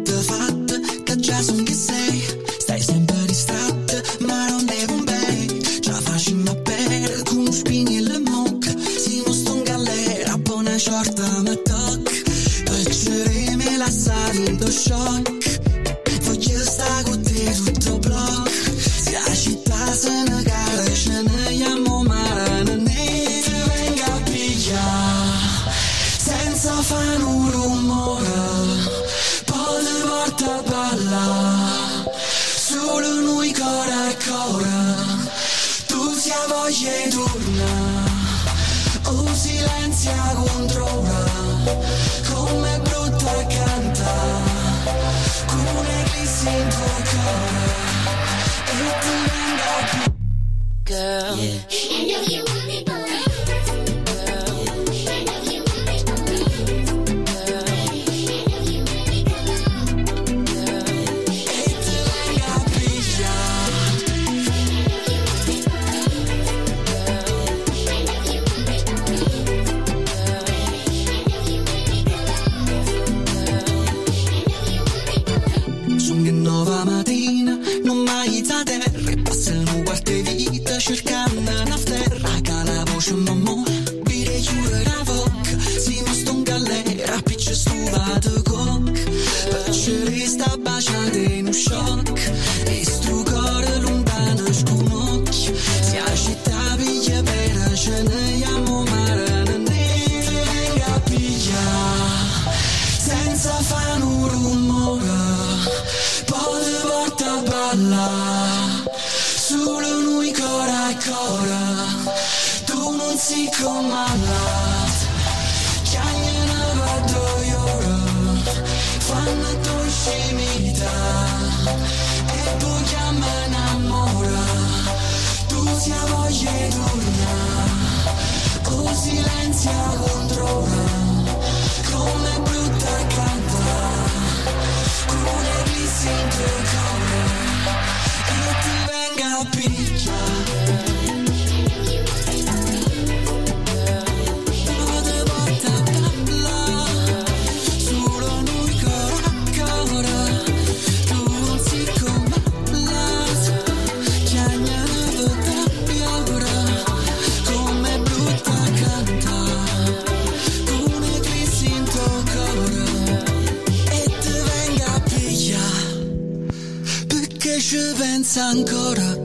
aspetta ancora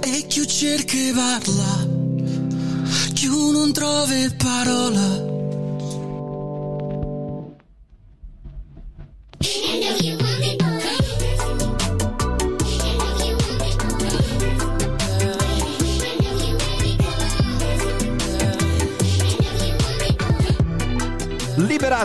e chi cerca parla chi non trova parola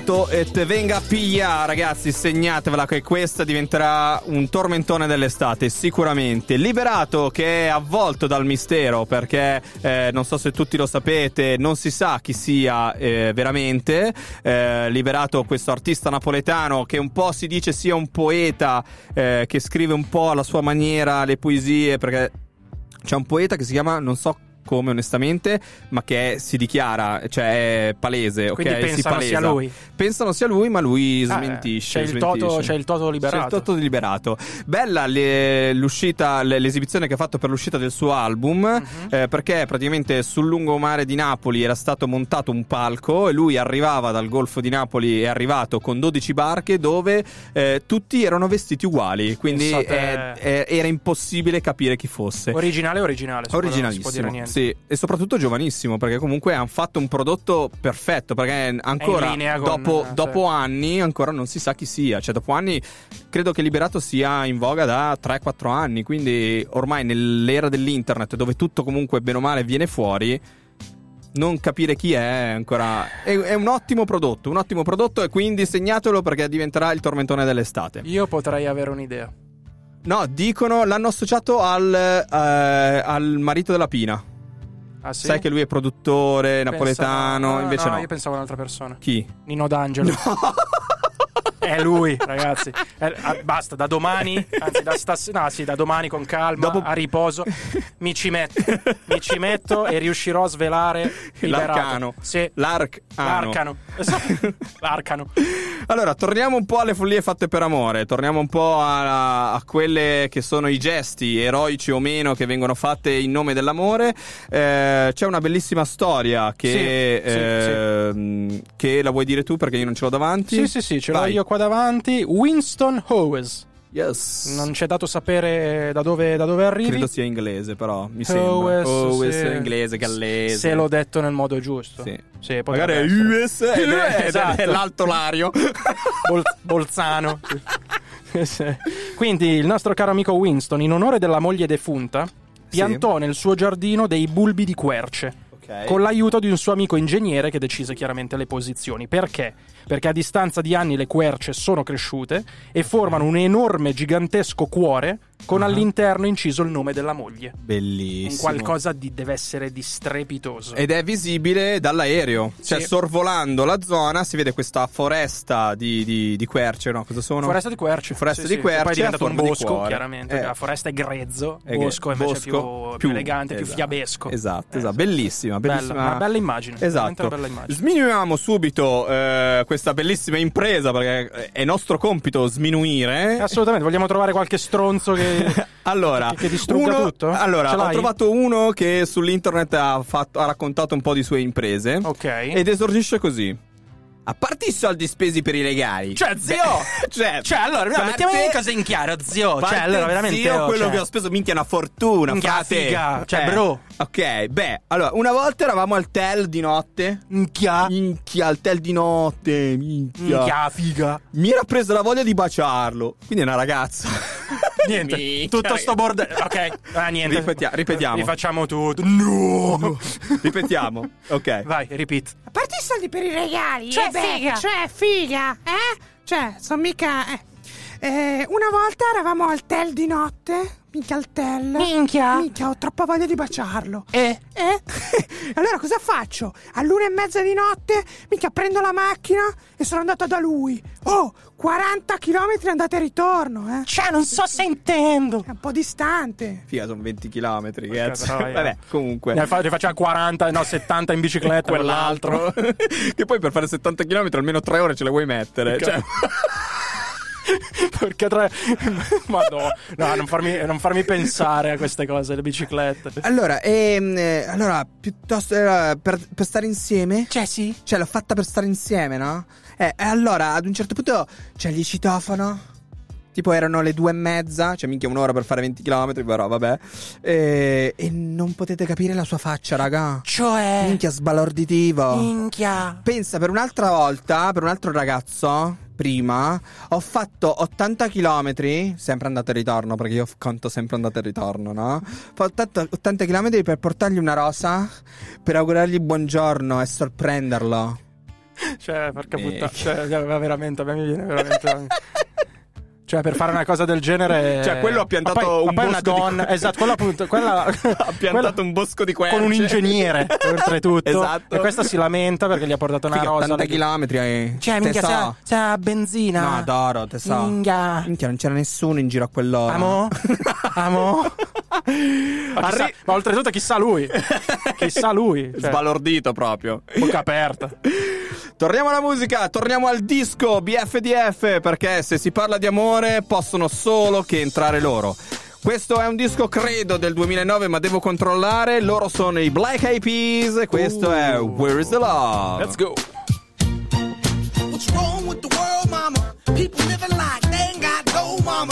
Liberato e te venga a piglia, ragazzi, segnatevela che questa diventerà un tormentone dell'estate, sicuramente. Liberato che è avvolto dal mistero perché eh, non so se tutti lo sapete, non si sa chi sia eh, veramente. Eh, liberato questo artista napoletano che un po' si dice sia un poeta eh, che scrive un po' alla sua maniera le poesie perché c'è un poeta che si chiama, non so come onestamente, ma che si dichiara, cioè è palese, Quindi ok? si pensano palesa. sia lui. Pensano sia lui, ma lui Ah, smentisce. c'è il smentisce. toto- c'è il toto liberato. C'è il toto liberato. Bella le- l'uscita, le- l'esibizione che ha fatto per l'uscita del suo album, Mhm. eh, perché praticamente sul lungomare di Napoli era stato montato un palco e lui arrivava dal Golfo di Napoli, è arrivato con 12 barche dove eh, tutti erano vestiti uguali, quindi Pensate- eh, era impossibile capire chi fosse. Originale originale. quello non si può dire Originalissimo, niente. Sì, e soprattutto giovanissimo perché comunque hanno fatto un prodotto perfetto. Perché ancora con- dopo, eh, dopo anni ancora non si sa chi sia. Cioè, dopo anni credo che Liberato sia in voga da 3-4 anni. Quindi ormai nell'era dell'internet dove tutto comunque bene o male viene fuori. Non capire chi è ancora. È, è un ottimo prodotto, un ottimo prodotto, e quindi segnatelo perché diventerà il tormentone dell'estate. Io potrei avere un'idea. No, dicono l'hanno associato al, eh, al marito della Pina. Ah, sì? Sai che lui è produttore napoletano, ah, invece no. Io pensavo a un'altra persona. Chi? Nino D'Angelo. È lui, ragazzi. Eh, ah, basta, da domani, anzi da stasera, no, sì, da domani con calma, a riposo, mi ci metto. Mi ci metto e riuscirò a svelare Liberato. L'arcano. Sì. L'arcano. L'arcano. L'arcano. Allora, torniamo un po' alle follie fatte per amore, torniamo un po' a, a quelle che sono i gesti, eroici o meno, che vengono fatte in nome dell'amore. Eh, c'è una bellissima storia che, Sì, sì, ehm, che la vuoi dire tu perché io non ce l'ho davanti? Sì, sì, sì, ce l'ho Vai. io qua davanti. Winston Howes. Yes. Non c'è dato sapere da dove, da dove arrivi. Credo sia inglese, però mi Howes, sembra. Howes, sì. inglese, gallese. Se l'ho detto nel modo giusto. Sì. Sì, Magari è. US ed è, è Esatto. l'alto Lario. Bol- Bolzano. Sì. Quindi il nostro caro amico Winston, in onore della moglie defunta, piantò nel suo giardino dei bulbi di querce. Con l'aiuto di un suo amico ingegnere che decise chiaramente le posizioni. Perché? Perché a distanza di anni le querce sono cresciute e formano un enorme, gigantesco cuore con Ah. all'interno inciso il nome della moglie. Un Bellissimo. qualcosa di deve essere di strepitoso. Ed è visibile dall'aereo. Cioè, Sì. sorvolando la zona si vede questa foresta di, di, di querce, no? Cosa sono? Foresta di querce. Foresta Sì, di sì, querce. Poi è diventato un di bosco, chiaramente. Eh, La foresta è grezzo, è bosco invece bosco più, più elegante, più esatto. fiabesco. Esatto, esatto. Bellissima, Bella, bellissima. una bella immagine, Esatto. una bella immagine. Sminuiamo subito eh, questa bellissima impresa perché è nostro compito sminuire. Assolutamente, vogliamo trovare qualche stronzo che, Allora, che, che distrugga uno- tutto? Allora, ho trovato uno che sull'internet ha, fatto- ha raccontato un po' di sue imprese. Ok. Ed esordisce così. A parte i soldi spesi per i legali. Cioè, zio! cioè, Cioè, allora, no, parte- mettiamo le cose in chiaro, zio. Cioè, allora, veramente. zio, oh, quello cioè, che ho speso, minchia, una fortuna. Minchia, frate. figa. Cioè, Eh, bro. Ok, beh, allora, una volta eravamo al tel di notte. Minchia. Minchia, al tel di notte. Minchia. Minchia, figa. Mi era presa la voglia di baciarlo. Quindi è una ragazza. Niente, Minchia. tutto sto bordello. Ok, ah, niente. Ripetia- ripetiamo. Rifacciamo tutto. No! Ripetiamo. Ok. Vai, repeat. A parte i soldi per i regali, Cioè, eh beh, figa. Cioè, figa, eh? Cioè, sono mica... eh. Eh, una volta eravamo al tel di notte. Minchia al tel. Minchia. Minchia, ho troppa voglia di baciarlo. Eh? Eh? allora cosa faccio? All'una e mezza di notte, mica prendo la macchina e sono andata da lui. Oh, 40 km andata e ritorno, eh? Cioè, non so se intendo. È un po' distante. Figa, sono 20 km. Cazzo. Vabbè, comunque. Ne fa- ne facciamo 40, no, 70 in bicicletta. quell'altro. che poi per fare 70 km almeno 3 ore ce le vuoi mettere. Cioè, Perché tre. Madonna. No, non farmi, non farmi pensare a queste cose, le biciclette. allora, ehm, eh, allora, piuttosto eh, per, per stare insieme. Cioè, sì. Cioè, l'ho fatta per stare insieme, no? Eh, e allora, ad un certo punto c'è il citofono. Tipo erano le due e mezza, cioè minchia un'ora per fare 20 km, però vabbè. E, e non potete capire la sua faccia, raga. Cioè. Minchia sbalorditivo. Minchia. Pensa, per un'altra volta, per un altro ragazzo, prima, ho fatto 80 km, sempre andata e ritorno, perché io conto sempre andata e ritorno, no? Ho fatto 80 80 km per portargli una rosa, per augurargli buongiorno e sorprenderlo. Cioè, porca puttana. Cioè, ma veramente, a me mi viene veramente. Cioè, per fare una cosa del genere. Cioè, quello ha piantato poi- un poi una bosco di- donna. Esatto, quello appunto. Quella... Ha piantato un bosco di querce. Con un ingegnere, oltretutto. Esatto. E questa si lamenta perché gli ha portato una Figa, rosa. 80 lei- km, eh. Cioè, minchia, c'è, c'è benzina. No, adoro, te so. Minchia. Minchia, non c'era nessuno in giro a quell'ora. Amo? Amo? Ma, chissà- ma oltretutto chissà lui. chissà lui. Cioè, Sbalordito proprio. bocca aperta. Torniamo alla musica, torniamo al disco BFDF perché se si parla di amore possono solo che entrare loro. Questo è un disco credo del 2009 ma devo controllare, loro sono i Black Eyed Peas e questo è Where is the Love? Let's go. What's wrong with the world, mama? People living like they ain't got no mama.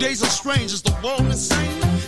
Days are strange. Is the world insane?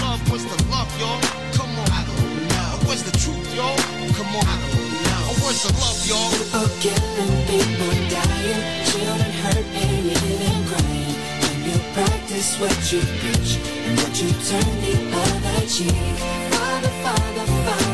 love. What's the love, y'all? Come on. I don't know. Where's the truth, y'all? Come on. I don't know. Where's the love, y'all? People killing, people dying, children hurt, and hear them crying. When you practice what you preach and what you turn the other cheek. Father, Father, Father,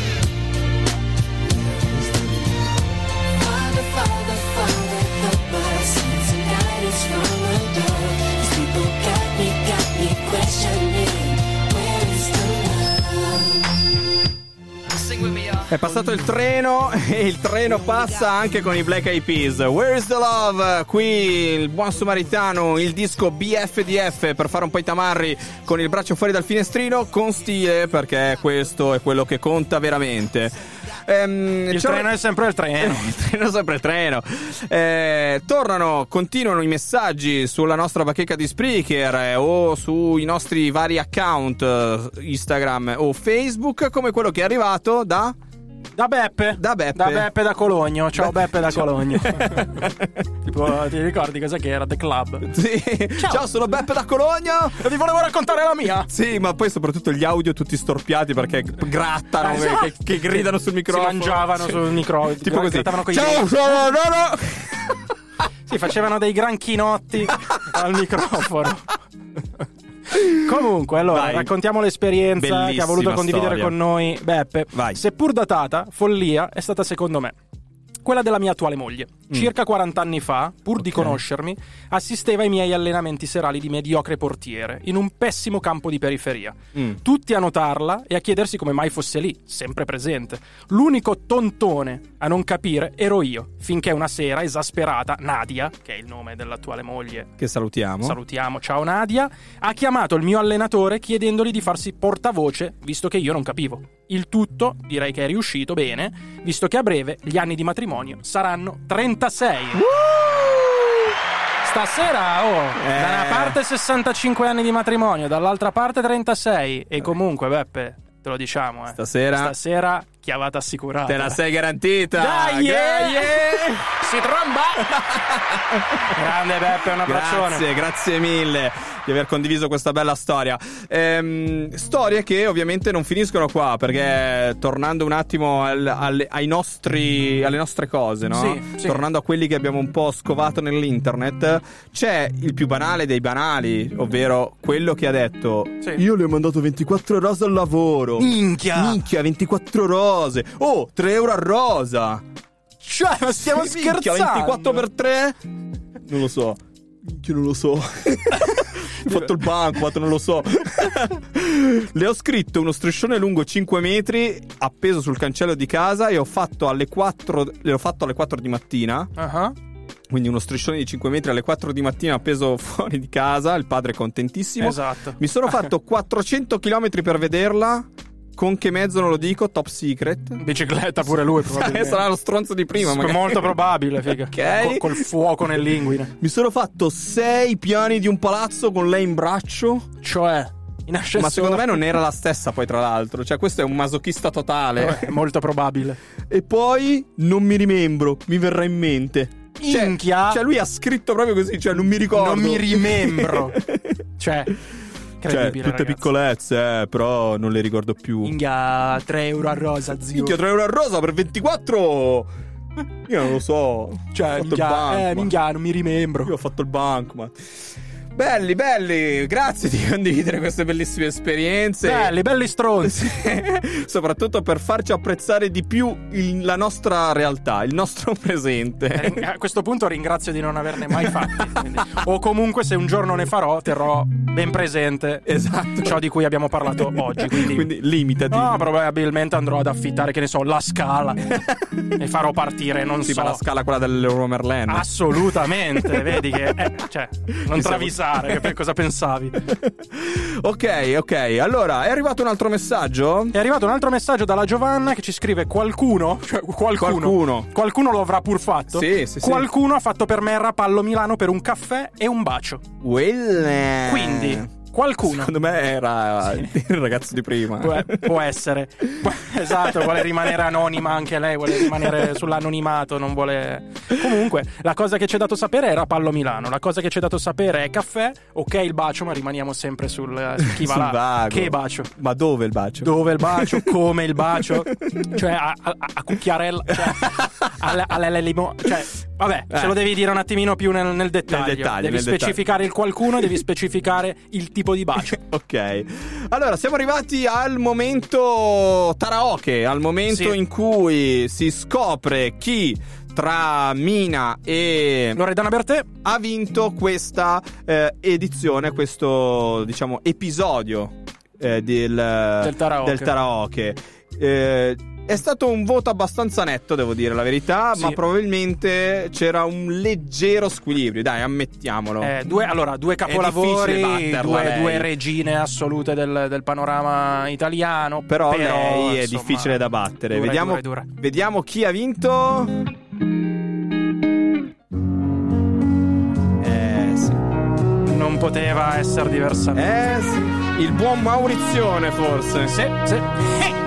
È passato il treno e il treno passa anche con i Black Eyed Peas. Where's the love? Qui il buon samaritano, il disco BFDF per fare un po' i tamarri con il braccio fuori dal finestrino con stile perché questo è quello che conta veramente. Ehm, Il treno è sempre il treno. il treno è sempre il treno. Eh, tornano, continuano i messaggi sulla nostra bacheca di Spreaker eh, o sui nostri vari account eh, Instagram o Facebook, come quello che è arrivato da. Da Beppe. Da Beppe. Da Beppe da Cologno. Ciao Be- Beppe da ciao. Cologno. tipo, ti ricordi cosa che era? The Club. Sì. Ciao. sono Beppe da Cologno. E vi volevo raccontare la mia. Sì, ma poi soprattutto gli audio tutti storpiati perché grattano, Esatto. che, che gridano sul microfono. Si mangiavano sul microfono. Tipo così. Ciao, denti. sono Nano. Sì, facevano dei gran chinotti al microfono. Comunque, allora, Vai. raccontiamo l'esperienza che ha Bellissima voluto condividere storia. con noi Beppe. Vai. Seppur datata, follia è stata secondo me quella della mia attuale moglie. Circa 40 anni fa, pur di Mm. Ok. conoscermi, assisteva ai miei allenamenti serali di mediocre portiere, in un pessimo campo di periferia. Mm. Tutti a notarla e a chiedersi come mai fosse lì, sempre presente. L'unico tontone a non capire ero io, finché una sera, esasperata, Nadia, che è il nome dell'attuale moglie, Che salutiamo. salutiamo, ciao Nadia, ha chiamato il mio allenatore chiedendogli di farsi portavoce, visto che io non capivo. Il tutto, direi che è riuscito bene, visto che a breve gli anni di matrimonio saranno 36. Stasera, oh, Eh. da una parte 65 anni di matrimonio, dall'altra parte 36. E comunque, Beppe, te lo diciamo, eh. Stasera- Stasera chiavata assicurata. Te la sei garantita. Dai, Gra- yeah! Si tromba! Grande Beppe, un abbraccione. Grazie, grazie mille di aver condiviso questa bella storia. Ehm, storie che ovviamente non finiscono qua, perché tornando un attimo al- alle, ai nostri, alle nostre cose, no? Sì, sì. Tornando a quelli che abbiamo un po' scovato nell'internet, c'è il più banale dei banali, ovvero quello che ha detto: Sì. Io le ho mandato 24 rose al lavoro. Minchia! Minchia, 24 rose. Oh, 3 euro a rosa. Cioè, ma stiamo Sì, minchia, scherzando? 24 per 3? Non lo so. Minchia, non lo so. Ho fatto il bancomat, non lo so. Le ho scritto uno striscione lungo 5 metri appeso sul cancello di casa e ho fatto alle 4. L'ho fatto alle 4 di mattina. Ah, Quindi uno striscione di 5 metri alle 4 di mattina appeso fuori di casa. Il padre è contentissimo. Esatto. Mi sono fatto 400 km per vederla. Con che mezzo non lo dico, top secret. Bicicletta pure lui, probabilmente. Sarà lo stronzo di prima, magari. Molto probabile, figa. Ok. Col, col fuoco nell'inguine. Mi sono fatto sei piani di un palazzo con lei in braccio. Cioè, in ascensore. Ma secondo me non era la stessa, poi, tra l'altro. Cioè, questo è un masochista totale. È molto probabile. E poi non mi rimembro, mi verrà in mente. Cioè, Minchia. cioè, lui ha scritto proprio così, cioè, non mi ricordo. Non mi rimembro. cioè, Cioè, tutte ragazzi. piccolezze, eh, però non le ricordo più. Minchia, 3 euro a rosa, zio. Minchia, 3 euro a rosa per 24. Io non lo so. Cioè, minchia, banco. eh, minchia, non mi rimembro. Io ho fatto il banco, ma. Belli, belli, grazie di condividere queste bellissime esperienze. Belli, belli stronzi. Soprattutto per farci apprezzare di più il- la nostra realtà, il nostro presente. Eh, A questo punto ringrazio di non averne mai fatti. quindi- O comunque, se un giorno ne farò, terrò ben presente Esatto. ciò di cui abbiamo parlato oggi. Quindi, Quindi limitati. No, probabilmente andrò ad affittare, che ne so, la scala e farò partire, non Sì, so. ma la scala quella dell'Euro Merlin. Assolutamente, vedi che eh, cioè, non travisare, che per cosa pensavi? ok, ok. Allora, è arrivato un altro messaggio? È arrivato un altro messaggio dalla Giovanna che ci scrive qualcuno, cioè qualcuno, Qualcuno. qualcuno lo avrà pur fatto. Sì, sì, sì. Qualcuno ha fatto per me Rapallo Milano per un caffè e un bacio. Quelle. Quindi, qualcuno Secondo me era il ragazzo di prima. può, può essere. Esatto, vuole rimanere anonima anche lei, vuole rimanere sull'anonimato, non vuole... Comunque, la cosa che ci è dato sapere era Pallo Milano, la cosa che ci è dato sapere è caffè, ok il bacio, ma rimaniamo sempre sul, su chi va là. vago. Che bacio? Ma dove il bacio? Dove il bacio? Come il bacio? Cioè, a, a, a cucchiarella. Cioè, alle, alle limo- Cioè, vabbè, Eh. ce lo devi dire un attimino più nel, nel dettaglio. Nel dettaglio, devi nel specificare il qualcuno devi specificare il tipo di bacio. Ok, allora siamo arrivati al momento karaoke, al momento Sì. in cui si scopre chi tra Mina e Loredana Bertè ha vinto questa eh, edizione, questo diciamo episodio eh, del, Del karaoke. del karaoke. Eh, È stato un voto abbastanza netto, devo dire la verità, Sì. ma probabilmente c'era un leggero squilibrio, dai, ammettiamolo. Eh, due, allora, due È capolavori, batterla, due, lei. due regine assolute del, del panorama italiano. Però, lei è insomma, difficile da battere. dura, vediamo, dura, dura. vediamo chi ha vinto. Eh sì. Non poteva essere diversamente. Eh sì. Il buon Maurizione, forse. Sì, sì. Lo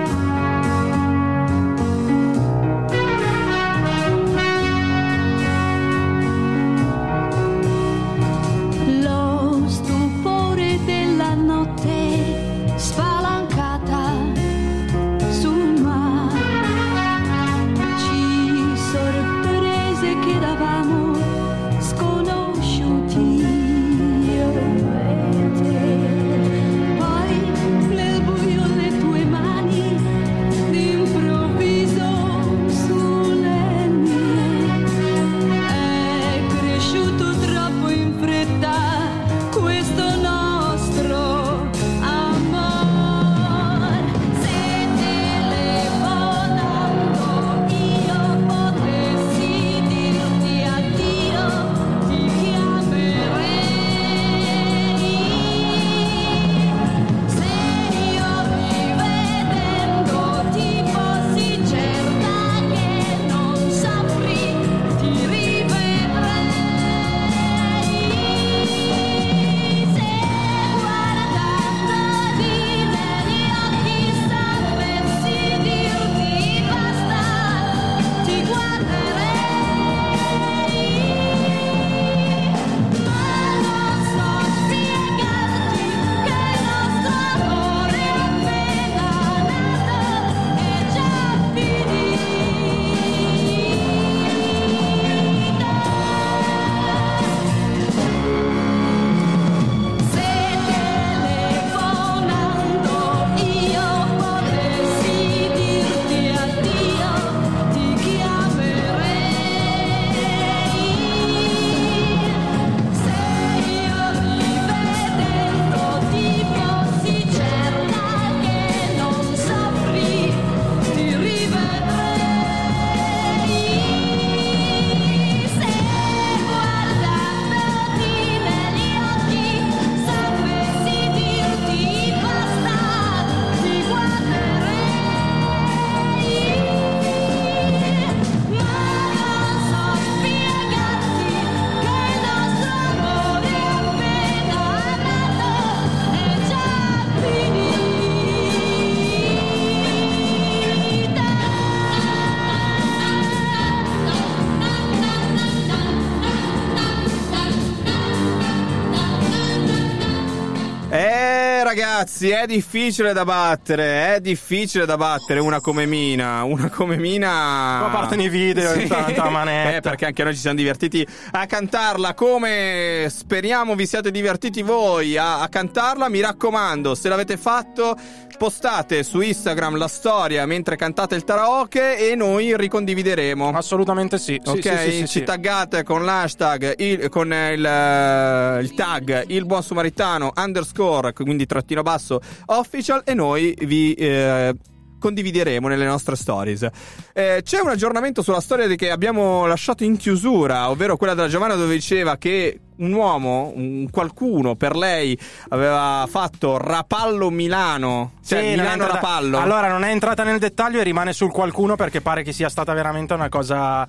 ragazzi, è difficile da battere, è difficile da battere una come Mina, una come Mina... Ma partono i video, intanto, la manetta. Eh, perché anche noi ci siamo divertiti a cantarla come speriamo vi siate divertiti voi a, a cantarla, mi raccomando, se l'avete fatto postate su Instagram la storia mentre cantate il karaoke e noi ricondivideremo. Assolutamente sì. Sì, Ok, sì, sì, sì, ci sì. taggate con l'hashtag, il- con il, eh, il tag il buon samaritano underscore, quindi trattino basso official e noi vi eh, condivideremo nelle nostre stories. Eh, c'è un aggiornamento sulla storia che abbiamo lasciato in chiusura, ovvero quella della Giovanna dove diceva che un uomo, un qualcuno per lei aveva fatto Rapallo Milano, cioè Sì, Milano entrata- Rapallo. Allora, non è entrata nel dettaglio e rimane sul qualcuno perché pare che sia stata veramente una cosa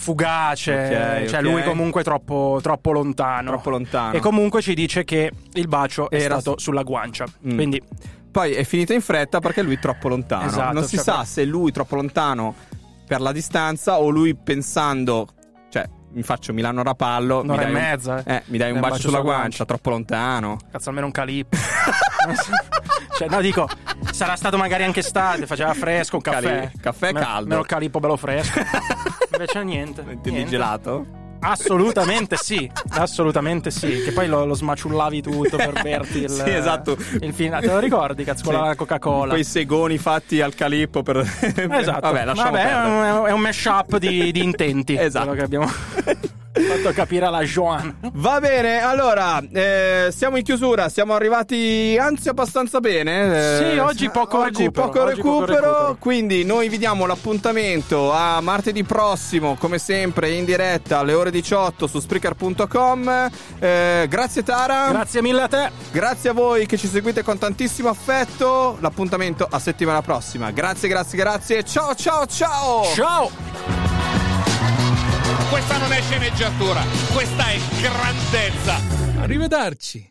fugace. Ok, cioè, ok. lui comunque troppo, troppo lontano. Troppo lontano. E comunque ci dice che il bacio è Era stato su- sulla guancia. Mm. Quindi, Poi è finita in fretta perché lui è troppo lontano. Esatto, non si cioè, sa se lui troppo lontano per la distanza o lui pensando, mi faccio Milano Rapallo. mi Un'ora e un- mezza, eh. eh, mi dai un Dai un bacio, bacio sulla guancia, guancia. troppo lontano. cazzo, almeno un calippo. cioè, no, dico, sarà stato magari anche estate, faceva fresco, un caffè. Cali- caffè Me- caldo. Meno il calippo bello fresco. Invece niente. Intendi niente. gelato? Assolutamente sì, assolutamente sì. Che poi lo, lo smaciullavi tutto per berti il, Sì, esatto. il finale. Te lo ricordi, cazzo, con Sì. la Coca-Cola? Quei segoni fatti al calippo per... Esatto. Vabbè, lasciamo Vabbè, è perdere. un, è un mashup di, di intenti. Esatto. quello che abbiamo. fatto capire alla Joan. Va bene, allora, eh, siamo in chiusura, siamo arrivati anzi abbastanza bene. eh, Sì, oggi poco oggi recupero, poco oggi poco recupero, recupero. quindi noi vi diamo l'appuntamento a martedì prossimo, come sempre, in diretta alle ore 18 su Spreaker.com. Eh, grazie Tara. Grazie mille a te. Grazie a voi che ci seguite con tantissimo affetto. L'appuntamento a settimana prossima. Grazie, grazie, grazie. Ciao, ciao, ciao. Ciao. Questa non è sceneggiatura, questa è grandezza. Arrivederci.